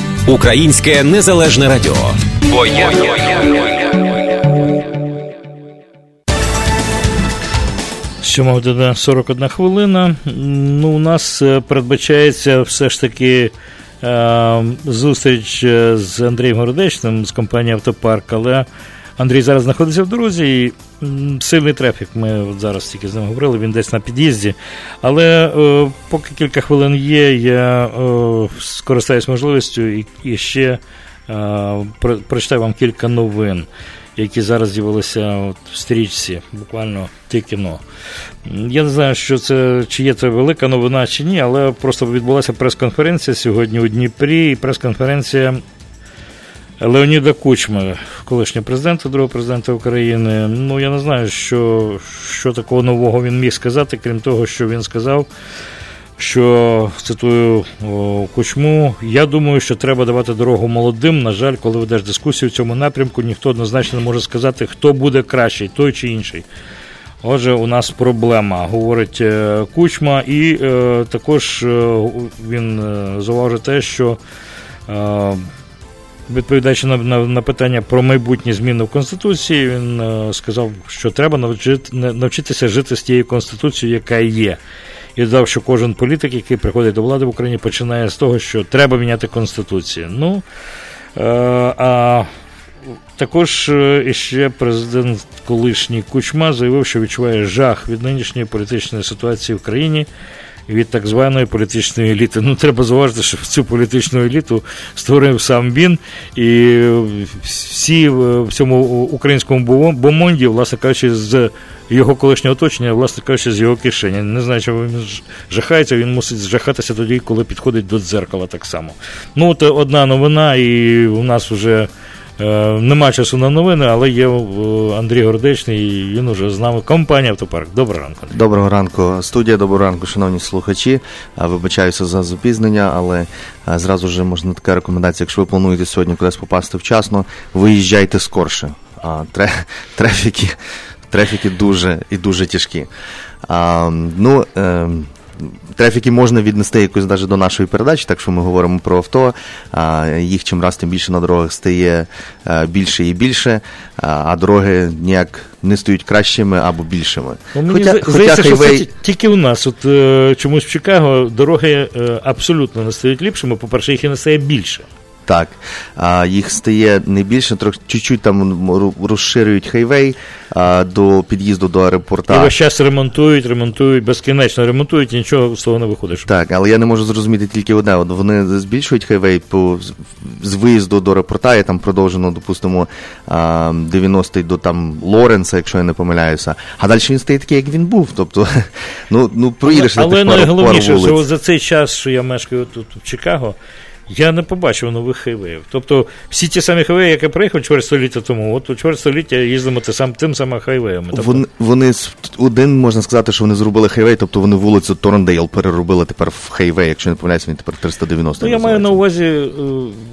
Українське незалежне радіо. Що. Сьома година 41 хвилина. Ну, у нас е, передбачається все ж таки е, зустріч е, з Андрієм Городечним з компанії Автопарк, але Андрій зараз знаходиться в дорозі і сильний трафік. Ми от зараз тільки з ним говорили, він десь на під'їзді. Але е, поки кілька хвилин є, я е, скористаюсь можливістю і, і ще е, про, прочитаю вам кілька новин. Які зараз з'явилися от в стрічці, буквально те кіно. Я не знаю, що це, чи є це велика новина, чи ні, але просто відбулася прес-конференція сьогодні у Дніпрі. І прес-конференція Леоніда Кучми, колишнього президента, другого президента України. Ну, я не знаю, що, що такого нового він міг сказати, крім того, що він сказав. Що цитую кучму, я думаю, що треба давати дорогу молодим. На жаль, коли ведеш дискусію в цьому напрямку, ніхто однозначно не може сказати, хто буде кращий, той чи інший. Отже, у нас проблема, говорить е, Кучма, і е, також е, він е, зауважив те, що е, відповідаючи на, на, на питання про майбутні зміни в Конституції, він е, сказав, що треба навчити, навчитися жити з тією Конституцією, яка є. І додав, що кожен політик, який приходить до влади в Україні, починає з того, що треба міняти Конституцію. Ну, е, а також е, іще президент колишній Кучма заявив, що відчуває жах від нинішньої політичної ситуації в країні від так званої політичної еліти. Ну, треба зауважити, що цю політичну еліту створив сам він, і всі в цьому українському бомонді, власне кажучи, з його колишнього оточення, власне кажучи, з його кишені. Не знаю, чому він жахається, він мусить жахатися тоді, коли підходить до дзеркала так само. Ну, от одна новина, і у нас вже. Е, нема часу на новини, але є е, Андрій Гордечний, і він уже з нами. Компанія Автопарк. Доброго ранку. Доброго ранку, студія, доброго ранку, шановні слухачі. Вибачаюся за запізнення, але зразу ж можна така рекомендація, якщо ви плануєте сьогодні кудись попасти вчасно, виїжджайте скорше. Трефіки, трефіки дуже і дуже тяжкі. А, ну, е, Трафіки можна віднести якось навіть до нашої передачі, так що ми говоримо про авто. Їх чим раз тим більше на дорогах стає е, більше і більше, а дороги ніяк не стають кращими або більшими. Ну, мені хоча, здається, хоча хайвей... що це тільки у нас. От е, чомусь в Чикаго дороги е, абсолютно не стають ліпшими. По-перше, їх і не стає більше. Так, а, їх стає не більше, трохи чуть-чуть там розширюють хайвей а, до під'їзду до аеропорта. І весь час ремонтують, ремонтують, безкінечно ремонтують, і нічого з того не виходить. Так, але я не можу зрозуміти тільки одне. От Вони збільшують хайвей по з виїзду до аеропорта, і там продовжено, допустимо, 90-й до там Лоренса, якщо я не помиляюся. А далі він стає такий, як він був. Тобто, ну ну проїдеш Але, але найголовніше, що за цей час, що я мешкаю тут в Чикаго. Я не побачив нових хайвеїв. Тобто всі ті самі хайвеї, які приїхав чверть століття тому, от у чверть століття їздимо тим, тим самим хайвеями. Тобто... Вони, вони один можна сказати, що вони зробили хайвей, тобто вони вулицю Торндейл переробили тепер в хайвей, якщо не помиляюся, він тепер 390. Ну, я маю на увазі, е,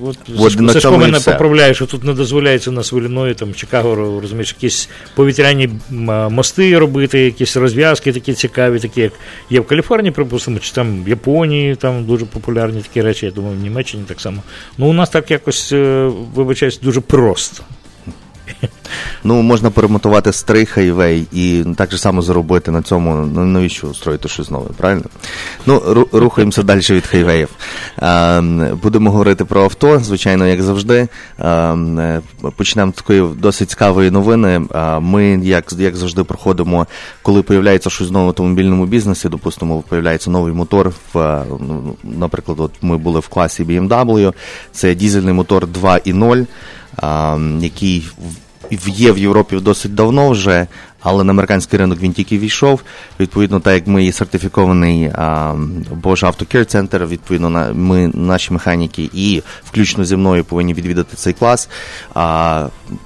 от, от Сашко мене поправляє, що тут не дозволяється на Своліної, там Чикаго, розумієш, якісь повітряні мости робити, якісь розв'язки такі цікаві, такі як є в Каліфорнії, припустимо, чи там в Японії, там дуже популярні такі речі, я думаю, в Німеччині. Німеччині так само. Ну, у нас так якось, е, вибачаюсь, дуже просто. Ну, можна перемотувати старий хайвей і так же само заробити на цьому, ну, навіщо строїти щось нове, правильно? Ну, рухаємося далі від хайвеїв. Будемо говорити про авто, звичайно, як завжди. Почнемо з такої досить цікавої новини. Ми, як як завжди, проходимо, коли появляється щось нове в автомобільному бізнесі, допустимо, появляється новий мотор. В, ну, Наприклад, от ми були в класі BMW, це дізельний мотор 2.0, який є в Європі досить давно вже, але на американський ринок він тільки війшов. Відповідно, так як ми є сертифікований Bosch Auto Care Center, відповідно, ми, наші механіки і включно зі мною повинні відвідати цей клас,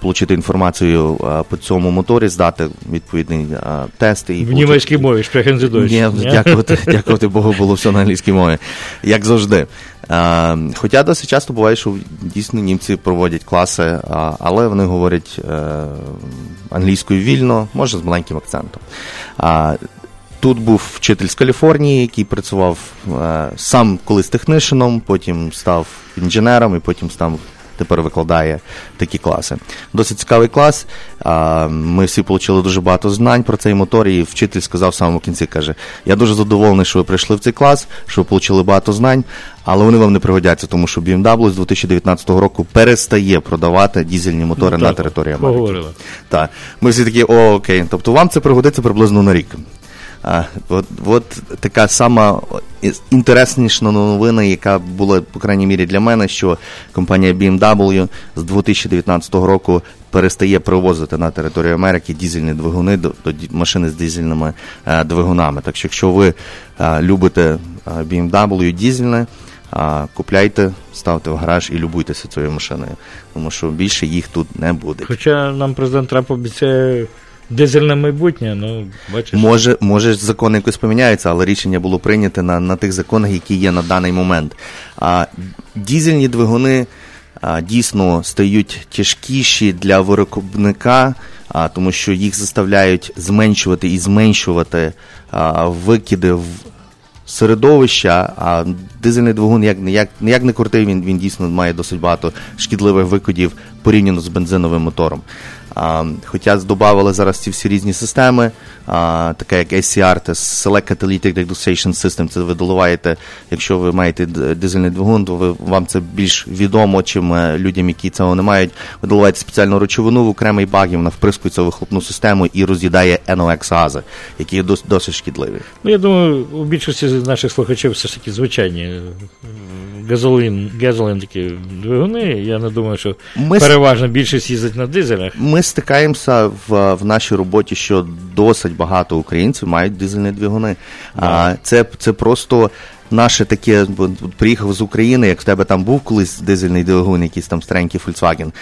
отримати інформацію по цьому моторі, здати відповідний тест. І в німецькій мові, Ні, дякувати, дякувати Богу, було все на англійській мові, як завжди. А, Хоча досить часто буває, що дійсно німці проводять класи, але вони говорять е, англійською вільно, може з маленьким акцентом. Тут був вчитель з Каліфорнії, який працював е, сам колись технішеном, потім став інженером і потім став тепер викладає такі класи. Досить цікавий клас. Ми всі отримали дуже багато знань про цей мотор, і вчитель сказав в самому кінці, каже: Я дуже задоволений, що ви прийшли в цей клас, що ви отримали багато знань, але вони вам не пригодяться, тому що BMW з 2019 року перестає продавати дізельні мотори ну, на території Америки. Так. Ми всі такі, о, окей. Тобто вам це пригодиться приблизно на рік. От, от така сама інтересніша новина, яка була, по крайній мірі, для мене, що компанія BMW з 2019 року перестає привозити на територію Америки дізельні двигуни до, до машини з дизельними а, двигунами. Так що, якщо ви а, любите BMW дізельне, а, купляйте, ставте в гараж і любуйтеся цією машиною, тому що більше їх тут не буде. Хоча нам президент Трамп обіцяє Дизельне майбутнє, ну бачиш. Може, може, закони якось поміняються, але рішення було прийнято на на тих законах, які є на даний момент. А дізельні двигуни а, дійсно стають тяжкіші для виробника, а, тому що їх заставляють зменшувати і зменшувати а, викиди в середовища, а дизельний двигун як, як, як не крутий, він, він дійсно має досить багато шкідливих викидів порівняно з бензиновим мотором. А, Хоча додавали зараз ці всі різні системи, а, таке як SCR, це Select Catalytic Degradation System, це ви доливаєте, якщо ви маєте дизельний двигун, то ви, вам це більш відомо, чим е, людям, які цього не мають. Ви доливаєте спеціальну речовину в окремий баг, і вона вприскується в вихлопну систему і роз'їдає NOx гази, які є дос, досить шкідливі. Ну, я думаю, у більшості з наших слухачів все ж таки звичайні газолин, газолин такі двигуни. Я не думаю, що Ми переважна більшість їздить на дизелях. Ми стикаємося в, в нашій роботі, що досить багато українців мають дизельні двигуни. А, це, це просто наше таке, приїхав з України, як в тебе там був колись дизельний двигун, якийсь там старенький Volkswagen.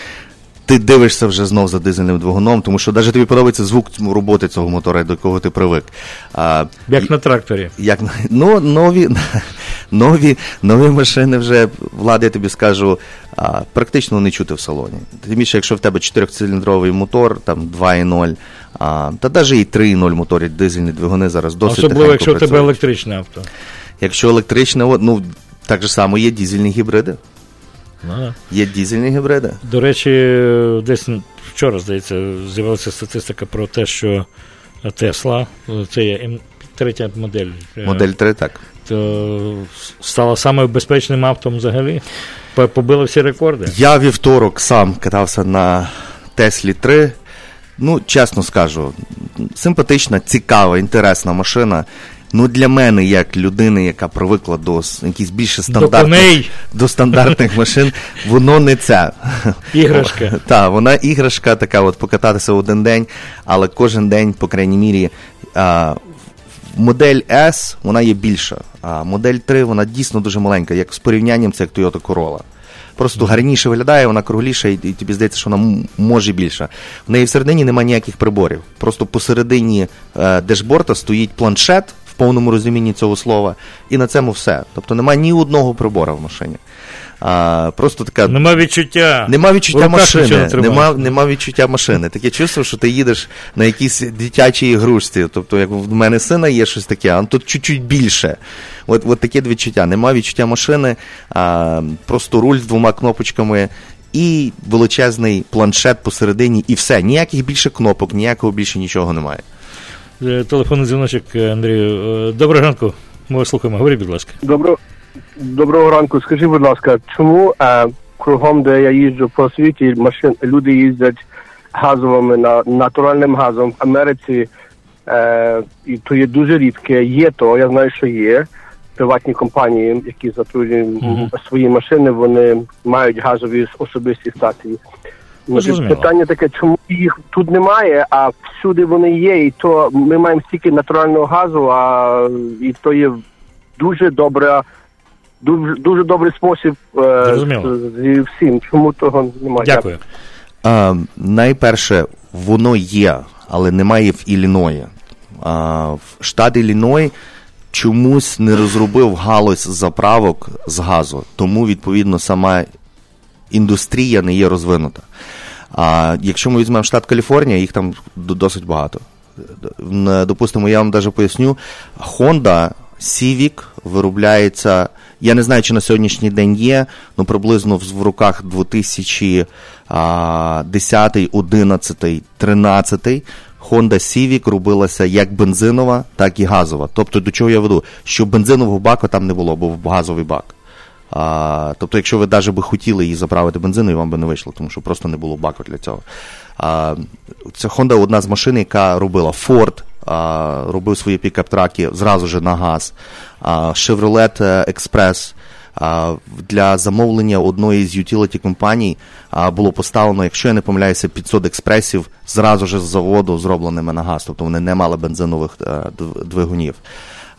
Ти дивишся вже знов за дизельним двигуном, тому що навіть тобі подобається звук роботи цього мотора, до якого ти привик. А, Як на тракторі. як, ну, нові, нові, нові машини вже, Влад, я тобі скажу, а, практично не чути в салоні. Тим більше, якщо в тебе 4-циліндровий мотор, там 2,0, а, та навіть і 3,0 мотори, дизельні двигуни зараз досить Особливо, якщо в тебе електричне авто. Якщо електричне, ну, так же само є дизельні гібриди. Ну, да. Є дизельні гібриди. До речі, десь вчора, здається, з'явилася статистика про те, що Тесла, це є третя модель. е, Модель 3, так. То стала самою безпечним автом взагалі. По- Побила всі рекорди. Я вівторок сам катався на Теслі 3. Ну, чесно скажу, симпатична, цікава, інтересна машина. Ну, для мене, як людини, яка привикла до якісь більше стандартних, коней. до стандартних машин, воно не це. Іграшка. Так, вона іграшка така, от покататися один день, але кожен день, по крайній мірі, а, модель S вона є більша, а модель 3 вона дійсно дуже маленька. Як з порівнянням, це як Toyota Corolla. Просто гарніше виглядає, вона кругліша, і, тобі здається, що вона може більша. В неї всередині немає ніяких приборів. Просто посередині е, дешборта стоїть планшет в повному розумінні цього слова, і на цьому все. Тобто немає ні одного прибора в машині. А, просто така Нема відчуття. Нема відчуття машини. не. Нема, нема відчуття машини. Таке чувство, що ти їдеш на якійсь дитячій ігрушці. Тобто, як в мене сина є щось таке, а тут чуть-чуть більше. От, от таке відчуття. Нема відчуття машини, а, просто руль з двома кнопочками. І величезний планшет посередині, і все. Ніяких більше кнопок, ніякого більше нічого немає. Е, Телефонний дзвіночок е, Андрію. Е, Доброго ранку. Ми вас слухаємо. Говоріть, будь ласка. Добро, доброго ранку. Скажи, будь ласка, чому е, кругом, де я їжджу по світі, машин, люди їздять газовими на натуральним газом в Америці, е, і то є дуже рідке. Є то, я знаю, що є. Приватні компанії, які затруюють Мгм. свої машини, вони мають газові особисті стації. Ну. Питання таке, чому їх тут немає, а всюди вони є, і то ми маємо стільки натурального газу, а і то є дуже добра, дуже, дуже добрий спосіб е, з- зі всім. Чому того немає? Дякую. А, найперше, воно є, але немає в Ілліної. А, в штат Ілліной чомусь не розробив галузь заправок з газу, тому, відповідно, сама індустрія не є розвинута. А якщо ми візьмемо штат Каліфорнія, їх там досить багато. Допустимо, я вам навіть поясню, Honda Civic виробляється, я не знаю, чи на сьогоднішній день є, ну приблизно в, руках 2010, 11, 13 Honda Civic робилася як бензинова, так і газова. Тобто, до чого я веду? Що бензинового баку там не було, був газовий бак. А, тобто, якщо ви навіть би хотіли її заправити бензиною, вам би не вийшло, тому що просто не було баку для цього. А, це Honda одна з машин, яка робила Ford, а, робив свої пікап-траки зразу ж на газ. А, Chevrolet е, Express для замовлення одної з utility компаній було поставлено, якщо я не помиляюся, 500 експресів зразу ж з заводу зробленими на газ. Тобто вони не мали бензинових е, двигунів.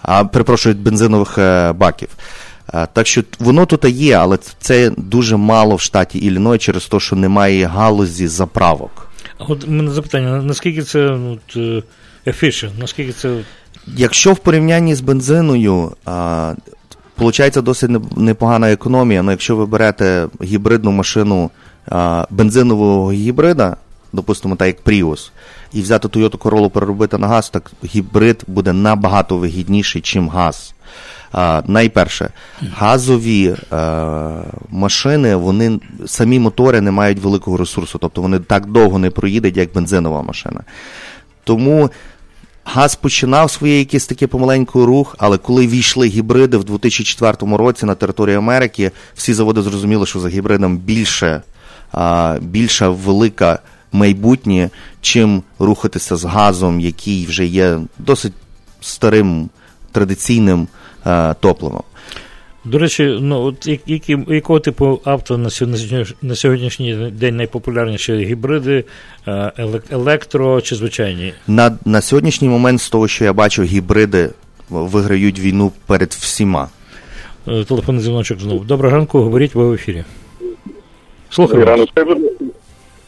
А, перепрошую, бензинових е, баків. Так що воно тут є, але це дуже мало в штаті Ілліной через те, що немає галузі заправок. А От мене запитання: наскільки це ну, от, е, efficient, наскільки це. Якщо в порівнянні з бензиною, а, получається досить непогана економія. Ну, якщо ви берете гібридну машину а, бензинового гібрида, допустимо, так як Prius, і взяти Toyota Corolla переробити на газ, так гібрид буде набагато вигідніший, чим газ. А, найперше, газові е, машини, вони самі мотори не мають великого ресурсу, тобто вони так довго не проїдуть, як бензинова машина. Тому газ починав своє якийсь такий помаленький рух, але коли війшли гібриди в 2004 році на території Америки, всі заводи зрозуміли, що за гібридом більше, а, більша велика майбутнє, чим рухатися з газом, який вже є досить старим традиційним е, топливом. До речі, ну от які, якого типу авто на сьогоднішній, на сьогоднішній день найпопулярніші гібриди, е, електро чи звичайні? На, на сьогоднішній момент, з того, що я бачу, гібриди виграють війну перед всіма. Е, Телефонний дзвіночок знову. Доброго ранку, говоріть ви в ефірі. Слухаю. Вас.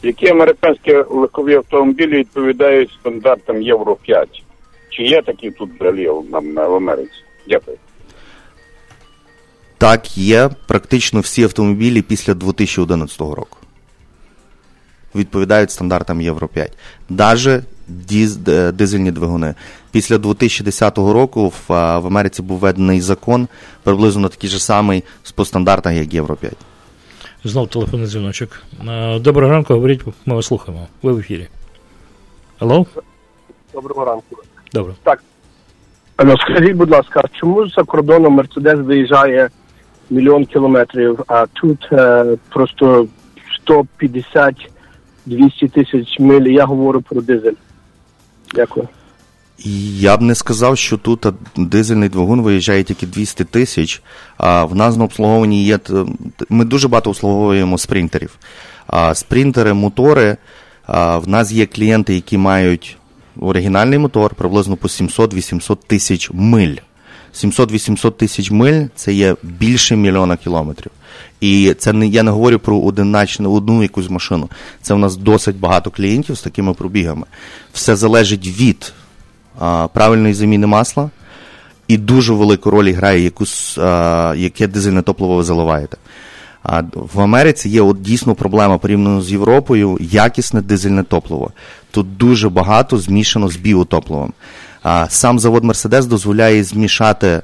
які американські легкові автомобілі відповідають стандартам Євро 5? Чи є такі тут взагалі в Америці? Дякую. Так, є практично всі автомобілі після 2011 року. Відповідають стандартам Євро 5. Даже е, дизельні двигуни. Після 2010 року в, в Америці був введений закон приблизно такий же самий по стандартах, як Євро 5. Знов телефонний дзвіночок. Е, Доброго ранку, говоріть, ми вас слухаємо. Ви в ефірі. Алло? Доброго ранку. Добре. Так. Ну, скажіть, будь ласка, чому за кордоном Мерседес виїжджає мільйон кілометрів, а тут е, просто 150-200 тисяч миль, я говорю про дизель. Дякую. Я б не сказав, що тут дизельний двигун виїжджає тільки 200 тисяч. А в нас на обслуговуванні є. Ми дуже багато обслуговуємо спринтерів. А спринтери, мотори. А, в нас є клієнти, які мають оригінальний мотор приблизно по 700-800 тисяч миль. 700-800 тисяч миль це є більше мільйона кілометрів. І це не я не говорю про одиначну одну якусь машину. Це в нас досить багато клієнтів з такими пробігами. Все залежить від а, правильної заміни масла, і дуже велику роль грає якусь, а, яке дизельне топливо ви заливаєте. А в Америці є от дійсно проблема порівняно з Європою, якісне дизельне топливо. Тут дуже багато змішано з біотопливом. А, сам завод Мерседес дозволяє змішати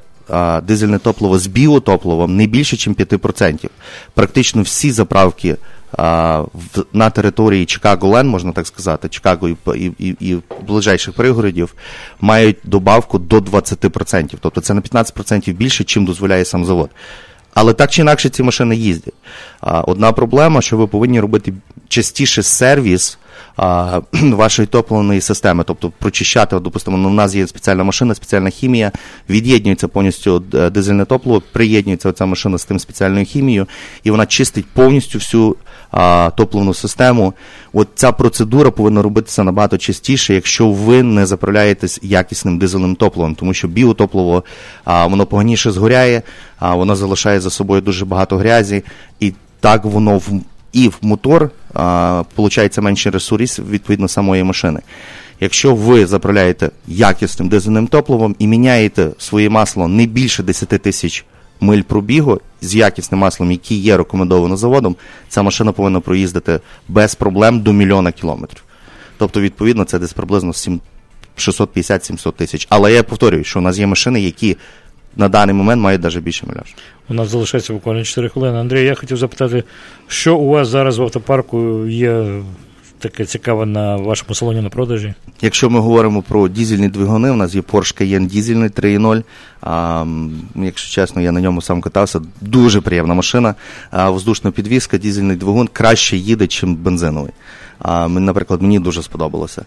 дизельне топливо з біотопливом не більше, ніж 5%. Практично всі заправки в, на території Чикаго-Лен, можна так сказати, Чикаго і, і, і, ближайших пригородів, мають добавку до 20%. Тобто це на 15% більше, чим дозволяє сам завод. Але так чи інакше ці машини їздять. Одна проблема, що ви повинні робити частіше сервіс а, вашої топливної системи, тобто прочищати, допустимо, ну, у нас є спеціальна машина, спеціальна хімія, від'єднується повністю е, дизельне топливо, приєднується ця машина з тим спеціальною хімією, і вона чистить повністю всю а, топливну систему. От ця процедура повинна робитися набагато частіше, якщо ви не заправляєтесь якісним дизельним топливом, тому що біотопливо а, воно поганіше згоряє, а воно залишає за собою дуже багато грязі, і так воно в і в мотор получається менше ресурсів відповідно самої машини. Якщо ви заправляєте якісним дизельним топливом і міняєте своє масло не більше 10 тисяч миль пробігу з якісним маслом, який є рекомендовано заводом, ця машина повинна проїздити без проблем до мільйона кілометрів. Тобто, відповідно, це десь приблизно 7 650-700 тисяч. Але я повторюю, що у нас є машини, які на даний момент мають навіть більше мільяж. У нас залишається буквально 4 хвилини. Андрій, я хотів запитати, що у вас зараз в автопарку є таке цікаве на вашому салоні на продажі? Якщо ми говоримо про дізельні двигуни, у нас є Porsche Cayenne дізельний 3.0. А, якщо чесно, я на ньому сам катався. Дуже приємна машина. А, воздушна підвіска, дізельний двигун краще їде, ніж бензиновий. Наприклад, мені дуже сподобалося.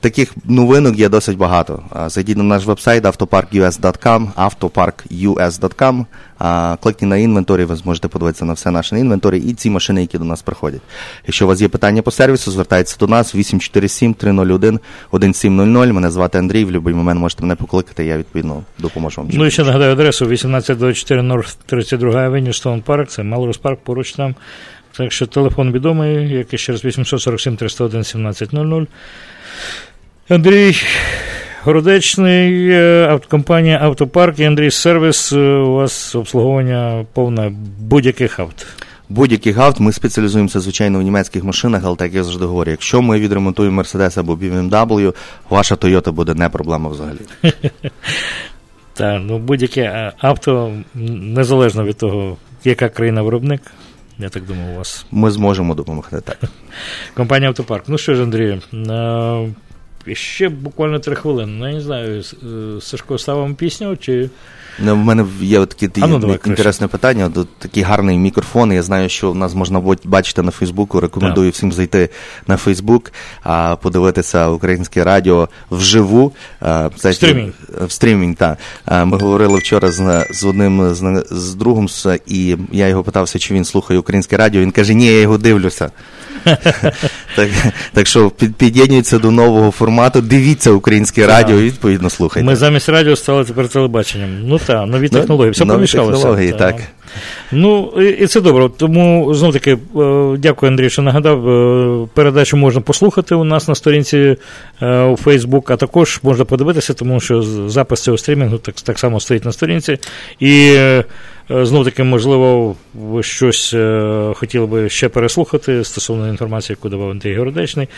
Таких новинок є досить багато. Зайдіть на наш вебсайт autoparkus.com, autoparkus.com, а, кликніть на inventory, ви зможете подивитися на все наше inventory і ці машини, які до нас приходять. Якщо у вас є питання по сервісу, звертайтеся до нас 847 301 1700. Мене звати Андрій. В будь-який момент можете мене покликати, я відповідно допоможу вам. Ну і ще нагадаю адресу 1824 North 32 Авеню, Стоун Парк, це Малорус Парк, поруч там. Так що телефон відомий, як і ще раз 847 301 1700. Андрій Городечний, е, авт- компанія Автопарк і Андрій Сервіс. е, У вас обслуговування повне будь-яких авт. Будь-яких авт ми спеціалізуємося, звичайно, в німецьких машинах, але так я завжди говорю, якщо ми відремонтуємо Mercedes або BMW, ваша Toyota буде не проблема взагалі. Так, ну будь-яке е, авто, незалежно від того, яка країна виробник, я так думаю, у вас. Ми зможемо допомогти так. Компанія Автопарк. Ну що ж, Андрію, е, ще буквально три хвилини. Ну, я не знаю, е, Сашко ставимо пісню чи. Ну, в мене є таке ну, інтересне питання. Такий гарний мікрофон. Я знаю, що в нас можна бачити на Фейсбуку. Рекомендую всім зайти на Фейсбук, а, подивитися українське радіо вживу. Стрімінг. В стрімінг, так. Ми говорили вчора з, з одним з, з другом, і я його питався, чи він слухає українське радіо. Він каже, ні, я його дивлюся. так, так що під, під'єднується до нового формату, дивіться українське радіо і відповідно слухайте. Ми замість радіо стали тепер телебаченням. Ну так, нові Ну, технології. Все помішалося. технології, так. Ну, і, це добре. Тому знов таки, е, дякую, Андрій, що нагадав. Е, Передачу можна послухати у нас на сторінці е, у Facebook, а також можна подивитися, тому що запис цього стрімінгу так, так само стоїть на сторінці. І е, знов таки, можливо, ви щось е, хотіли би ще переслухати стосовно інформації, яку давав Андрій Городечний,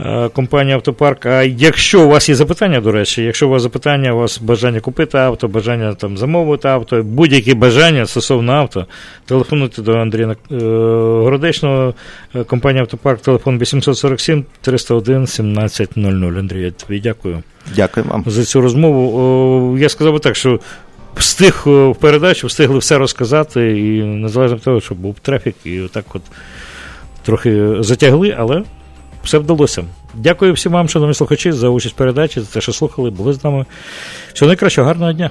е, компанія Автопарк. А якщо у вас є запитання, до речі, якщо у вас запитання, у вас бажання купити авто, бажання там замовити авто, будь-які бажання стосовно авто, телефонуйте до Андрія е, Городечного, компанія Автопарк, телефон 847 301 1700. Андрій, я тобі дякую. Дякую вам. За цю розмову. Я сказав би так, що встиг е, в передачу, встигли все розказати, і незалежно від того, що був трафік, і отак от трохи затягли, але все вдалося. Дякую всім вам, шановні слухачі, за участь в передачі, за те, що слухали, були з нами. Всього найкращого, гарного дня.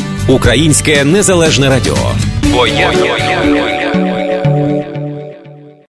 Українське незалежне радіо. Я